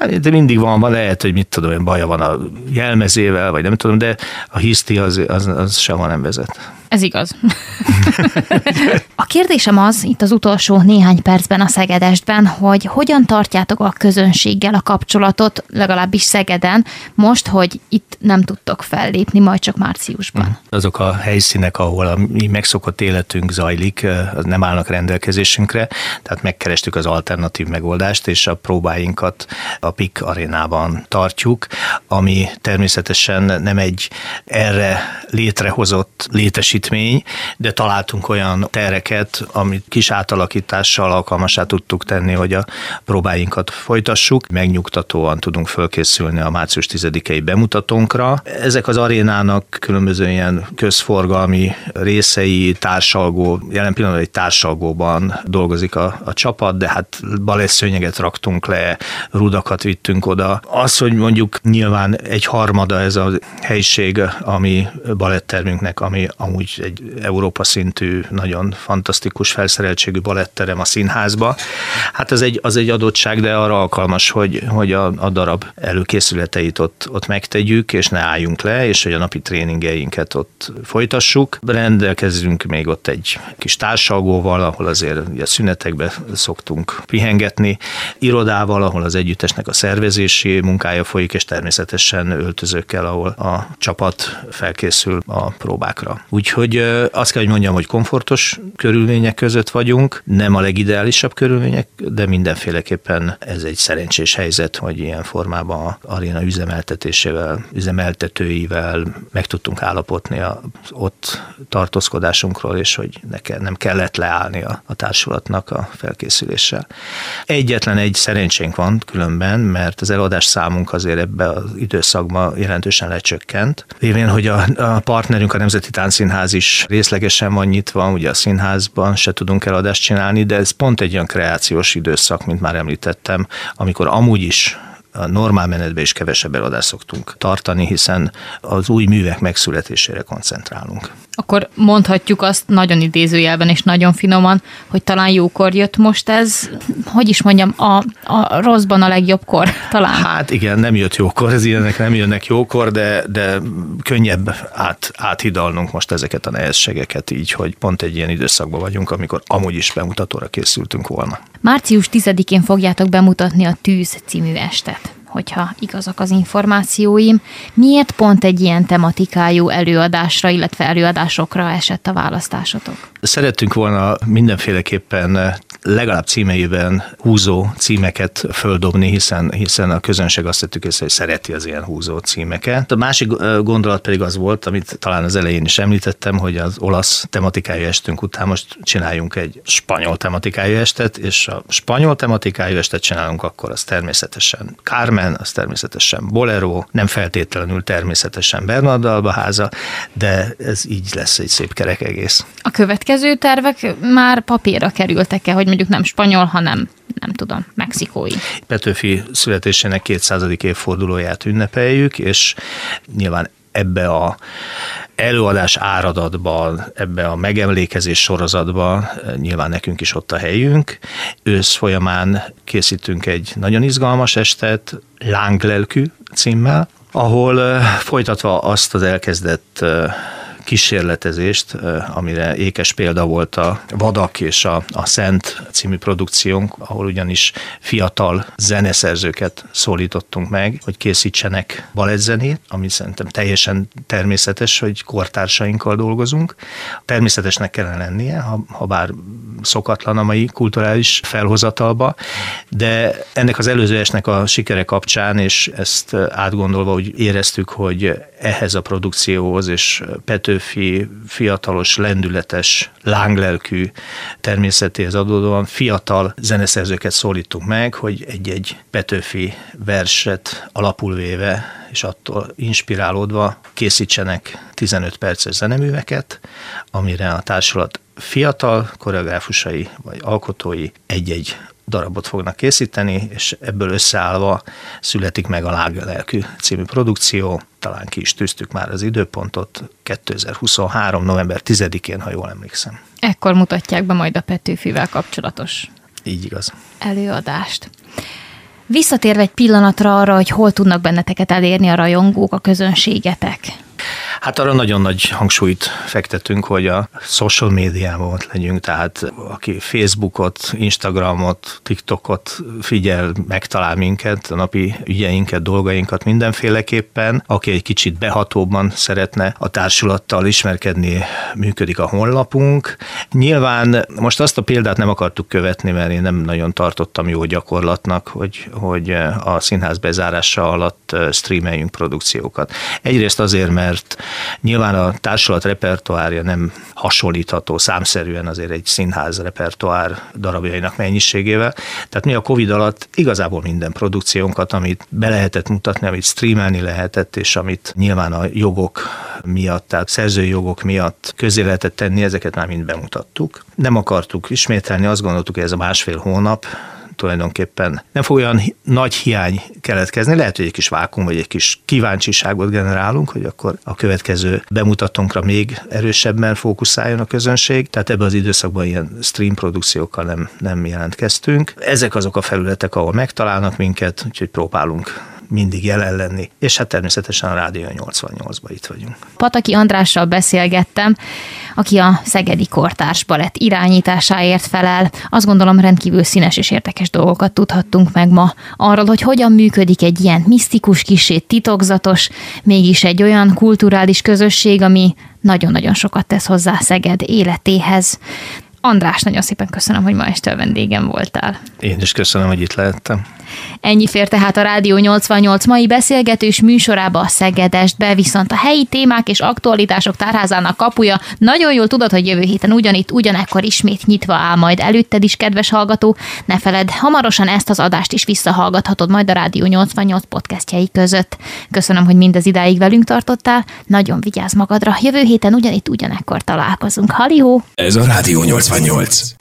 Hát, mindig van, van, lehet, hogy mit tudom, olyan baja van a jelmezével, vagy nem tudom, de a hiszti az, az, az sehol nem vezet. Ez igaz. a kérdésem az, itt az utolsó néhány percben a Szegedestben, hogy hogyan tartjátok a közönséggel a kapcsolatot, legalábbis Szegeden, most, hogy itt nem tudtok fellépni, majd csak márciusban. Mm. Azok a helyszínek, ahol a mi megszokott életünk zajlik, az nem állnak rendelkezésünkre, tehát megkerestük az alternatív megoldást, és a próbáinkat a PIK arénában tartjuk, ami természetesen nem egy erre létrehozott létesítmény, építmény, de találtunk olyan tereket, amit kis átalakítással alkalmasá tudtuk tenni, hogy a próbáinkat folytassuk. Megnyugtatóan tudunk fölkészülni a március 10-i bemutatónkra. Ezek az arénának különböző ilyen közforgalmi részei, társalgó, jelen pillanatban egy társalgóban dolgozik a, a csapat, de hát balessszőnyeget raktunk le, rudakat vittünk oda. Az, hogy mondjuk nyilván egy harmada ez a helység, ami balettermünknek, ami amúgy egy Európa szintű, nagyon fantasztikus felszereltségű baletterem a színházba. Hát az egy, az egy adottság, de arra alkalmas, hogy, hogy a, a darab előkészületeit ott, ott megtegyük, és ne álljunk le, és hogy a napi tréningeinket ott folytassuk. Rendelkezünk még ott egy kis társalgóval, ahol azért ugye szünetekbe szoktunk pihengetni, irodával, ahol az együttesnek a szervezési munkája folyik, és természetesen öltözőkkel, ahol a csapat felkészül a próbákra. Úgyhogy Úgyhogy azt kell, hogy mondjam, hogy komfortos körülmények között vagyunk, nem a legideálisabb körülmények, de mindenféleképpen ez egy szerencsés helyzet, hogy ilyen formában a aréna üzemeltetésével, üzemeltetőivel meg tudtunk állapotni az ott tartózkodásunkról, és hogy nem kellett leállni a, a társulatnak a felkészüléssel. Egyetlen egy szerencsénk van különben, mert az eladás számunk azért ebbe az időszakban jelentősen lecsökkent. Lévén, hogy a, a partnerünk, a Nemzeti Táncszínház is részlegesen van nyitva, ugye a színházban se tudunk eladást csinálni, de ez pont egy olyan kreációs időszak, mint már említettem, amikor amúgy is a normál menetben is kevesebb eladást szoktunk tartani, hiszen az új művek megszületésére koncentrálunk. Akkor mondhatjuk azt nagyon idézőjelben és nagyon finoman, hogy talán jókor jött most ez, hogy is mondjam, a, a rosszban a legjobb kor talán. Hát igen, nem jött jókor, ez ilyenek nem jönnek jókor, de, de könnyebb át, áthidalnunk most ezeket a nehézségeket így, hogy pont egy ilyen időszakban vagyunk, amikor amúgy is bemutatóra készültünk volna. Március 10-én fogjátok bemutatni a Tűz című estet hogyha igazak az információim. Miért pont egy ilyen tematikájú előadásra, illetve előadásokra esett a választásotok? Szerettünk volna mindenféleképpen legalább címeiben húzó címeket földobni, hiszen, hiszen a közönség azt tettük észre, hogy szereti az ilyen húzó címeket. A másik gondolat pedig az volt, amit talán az elején is említettem, hogy az olasz tematikájú estünk után most csináljunk egy spanyol tematikájú estet, és a spanyol tematikájú estet csinálunk, akkor az természetesen Carmen, az természetesen Bolero, nem feltétlenül természetesen Bernardalba háza, de ez így lesz egy szép kerek egész. A következő tervek már papírra kerültek-e, hogy mondjuk nem spanyol, hanem nem tudom, mexikói. Petőfi születésének 200. évfordulóját ünnepeljük, és nyilván ebbe a előadás áradatban, ebbe a megemlékezés sorozatban nyilván nekünk is ott a helyünk. Ősz folyamán készítünk egy nagyon izgalmas estet, Lánglelkű címmel, ahol folytatva azt az elkezdett kísérletezést, amire ékes példa volt a Vadak és a, a Szent című produkciónk, ahol ugyanis fiatal zeneszerzőket szólítottunk meg, hogy készítsenek balettzenét, ami szerintem teljesen természetes, hogy kortársainkkal dolgozunk. Természetesnek kellene lennie, ha, ha bár szokatlan a mai kulturális felhozatalba, de ennek az előző esnek a sikere kapcsán, és ezt átgondolva úgy éreztük, hogy ehhez a produkcióhoz és Pető Petőfi fiatalos, lendületes, lánglelkű természetéhez adódóan fiatal zeneszerzőket szólítunk meg, hogy egy-egy Petőfi verset alapul véve és attól inspirálódva készítsenek 15 perces zeneműveket, amire a társulat fiatal koreográfusai vagy alkotói egy-egy darabot fognak készíteni, és ebből összeállva születik meg a Láglelkű című produkció. Talán ki is tűztük már az időpontot, 2023. november 10-én, ha jól emlékszem. Ekkor mutatják be majd a Petőfivel kapcsolatos így igaz. előadást. Visszatérve egy pillanatra arra, hogy hol tudnak benneteket elérni a rajongók, a közönségetek. Hát arra nagyon nagy hangsúlyt fektetünk, hogy a social médiában ott legyünk, tehát aki Facebookot, Instagramot, TikTokot figyel, megtalál minket, a napi ügyeinket, dolgainkat mindenféleképpen, aki egy kicsit behatóbban szeretne a társulattal ismerkedni, működik a honlapunk. Nyilván most azt a példát nem akartuk követni, mert én nem nagyon tartottam jó gyakorlatnak, hogy, hogy a színház bezárása alatt streameljünk produkciókat. Egyrészt azért, mert Nyilván a társulat repertoárja nem hasonlítható számszerűen azért egy színház repertoár darabjainak mennyiségével. Tehát mi a Covid alatt igazából minden produkciónkat, amit be lehetett mutatni, amit streamelni lehetett, és amit nyilván a jogok miatt, tehát szerzői jogok miatt közé lehetett tenni, ezeket már mind bemutattuk. Nem akartuk ismételni, azt gondoltuk, hogy ez a másfél hónap, tulajdonképpen nem fog olyan nagy hiány keletkezni. Lehet, hogy egy kis vákum, vagy egy kis kíváncsiságot generálunk, hogy akkor a következő bemutatónkra még erősebben fókuszáljon a közönség. Tehát ebben az időszakban ilyen stream produkciókkal nem, nem jelentkeztünk. Ezek azok a felületek, ahol megtalálnak minket, úgyhogy próbálunk mindig jelen lenni. És hát természetesen a Rádió 88-ban itt vagyunk. Pataki Andrással beszélgettem, aki a Szegedi Kortárs Balett irányításáért felel. Azt gondolom rendkívül színes és érdekes dolgokat tudhattunk meg ma arról, hogy hogyan működik egy ilyen misztikus, kisét titokzatos, mégis egy olyan kulturális közösség, ami nagyon-nagyon sokat tesz hozzá Szeged életéhez. András, nagyon szépen köszönöm, hogy ma este a vendégem voltál. Én is köszönöm, hogy itt lehettem. Ennyi fér tehát a Rádió 88 mai beszélgetős műsorába a Szegedestbe, viszont a helyi témák és aktualitások tárházának kapuja nagyon jól tudod, hogy jövő héten ugyanitt, ugyanekkor ismét nyitva áll majd előtted is, kedves hallgató. Ne feled, hamarosan ezt az adást is visszahallgathatod majd a Rádió 88 podcastjai között. Köszönöm, hogy mindez idáig velünk tartottál, nagyon vigyázz magadra, jövő héten ugyanitt, ugyanekkor találkozunk. Halihó! Ez a Rádió 88.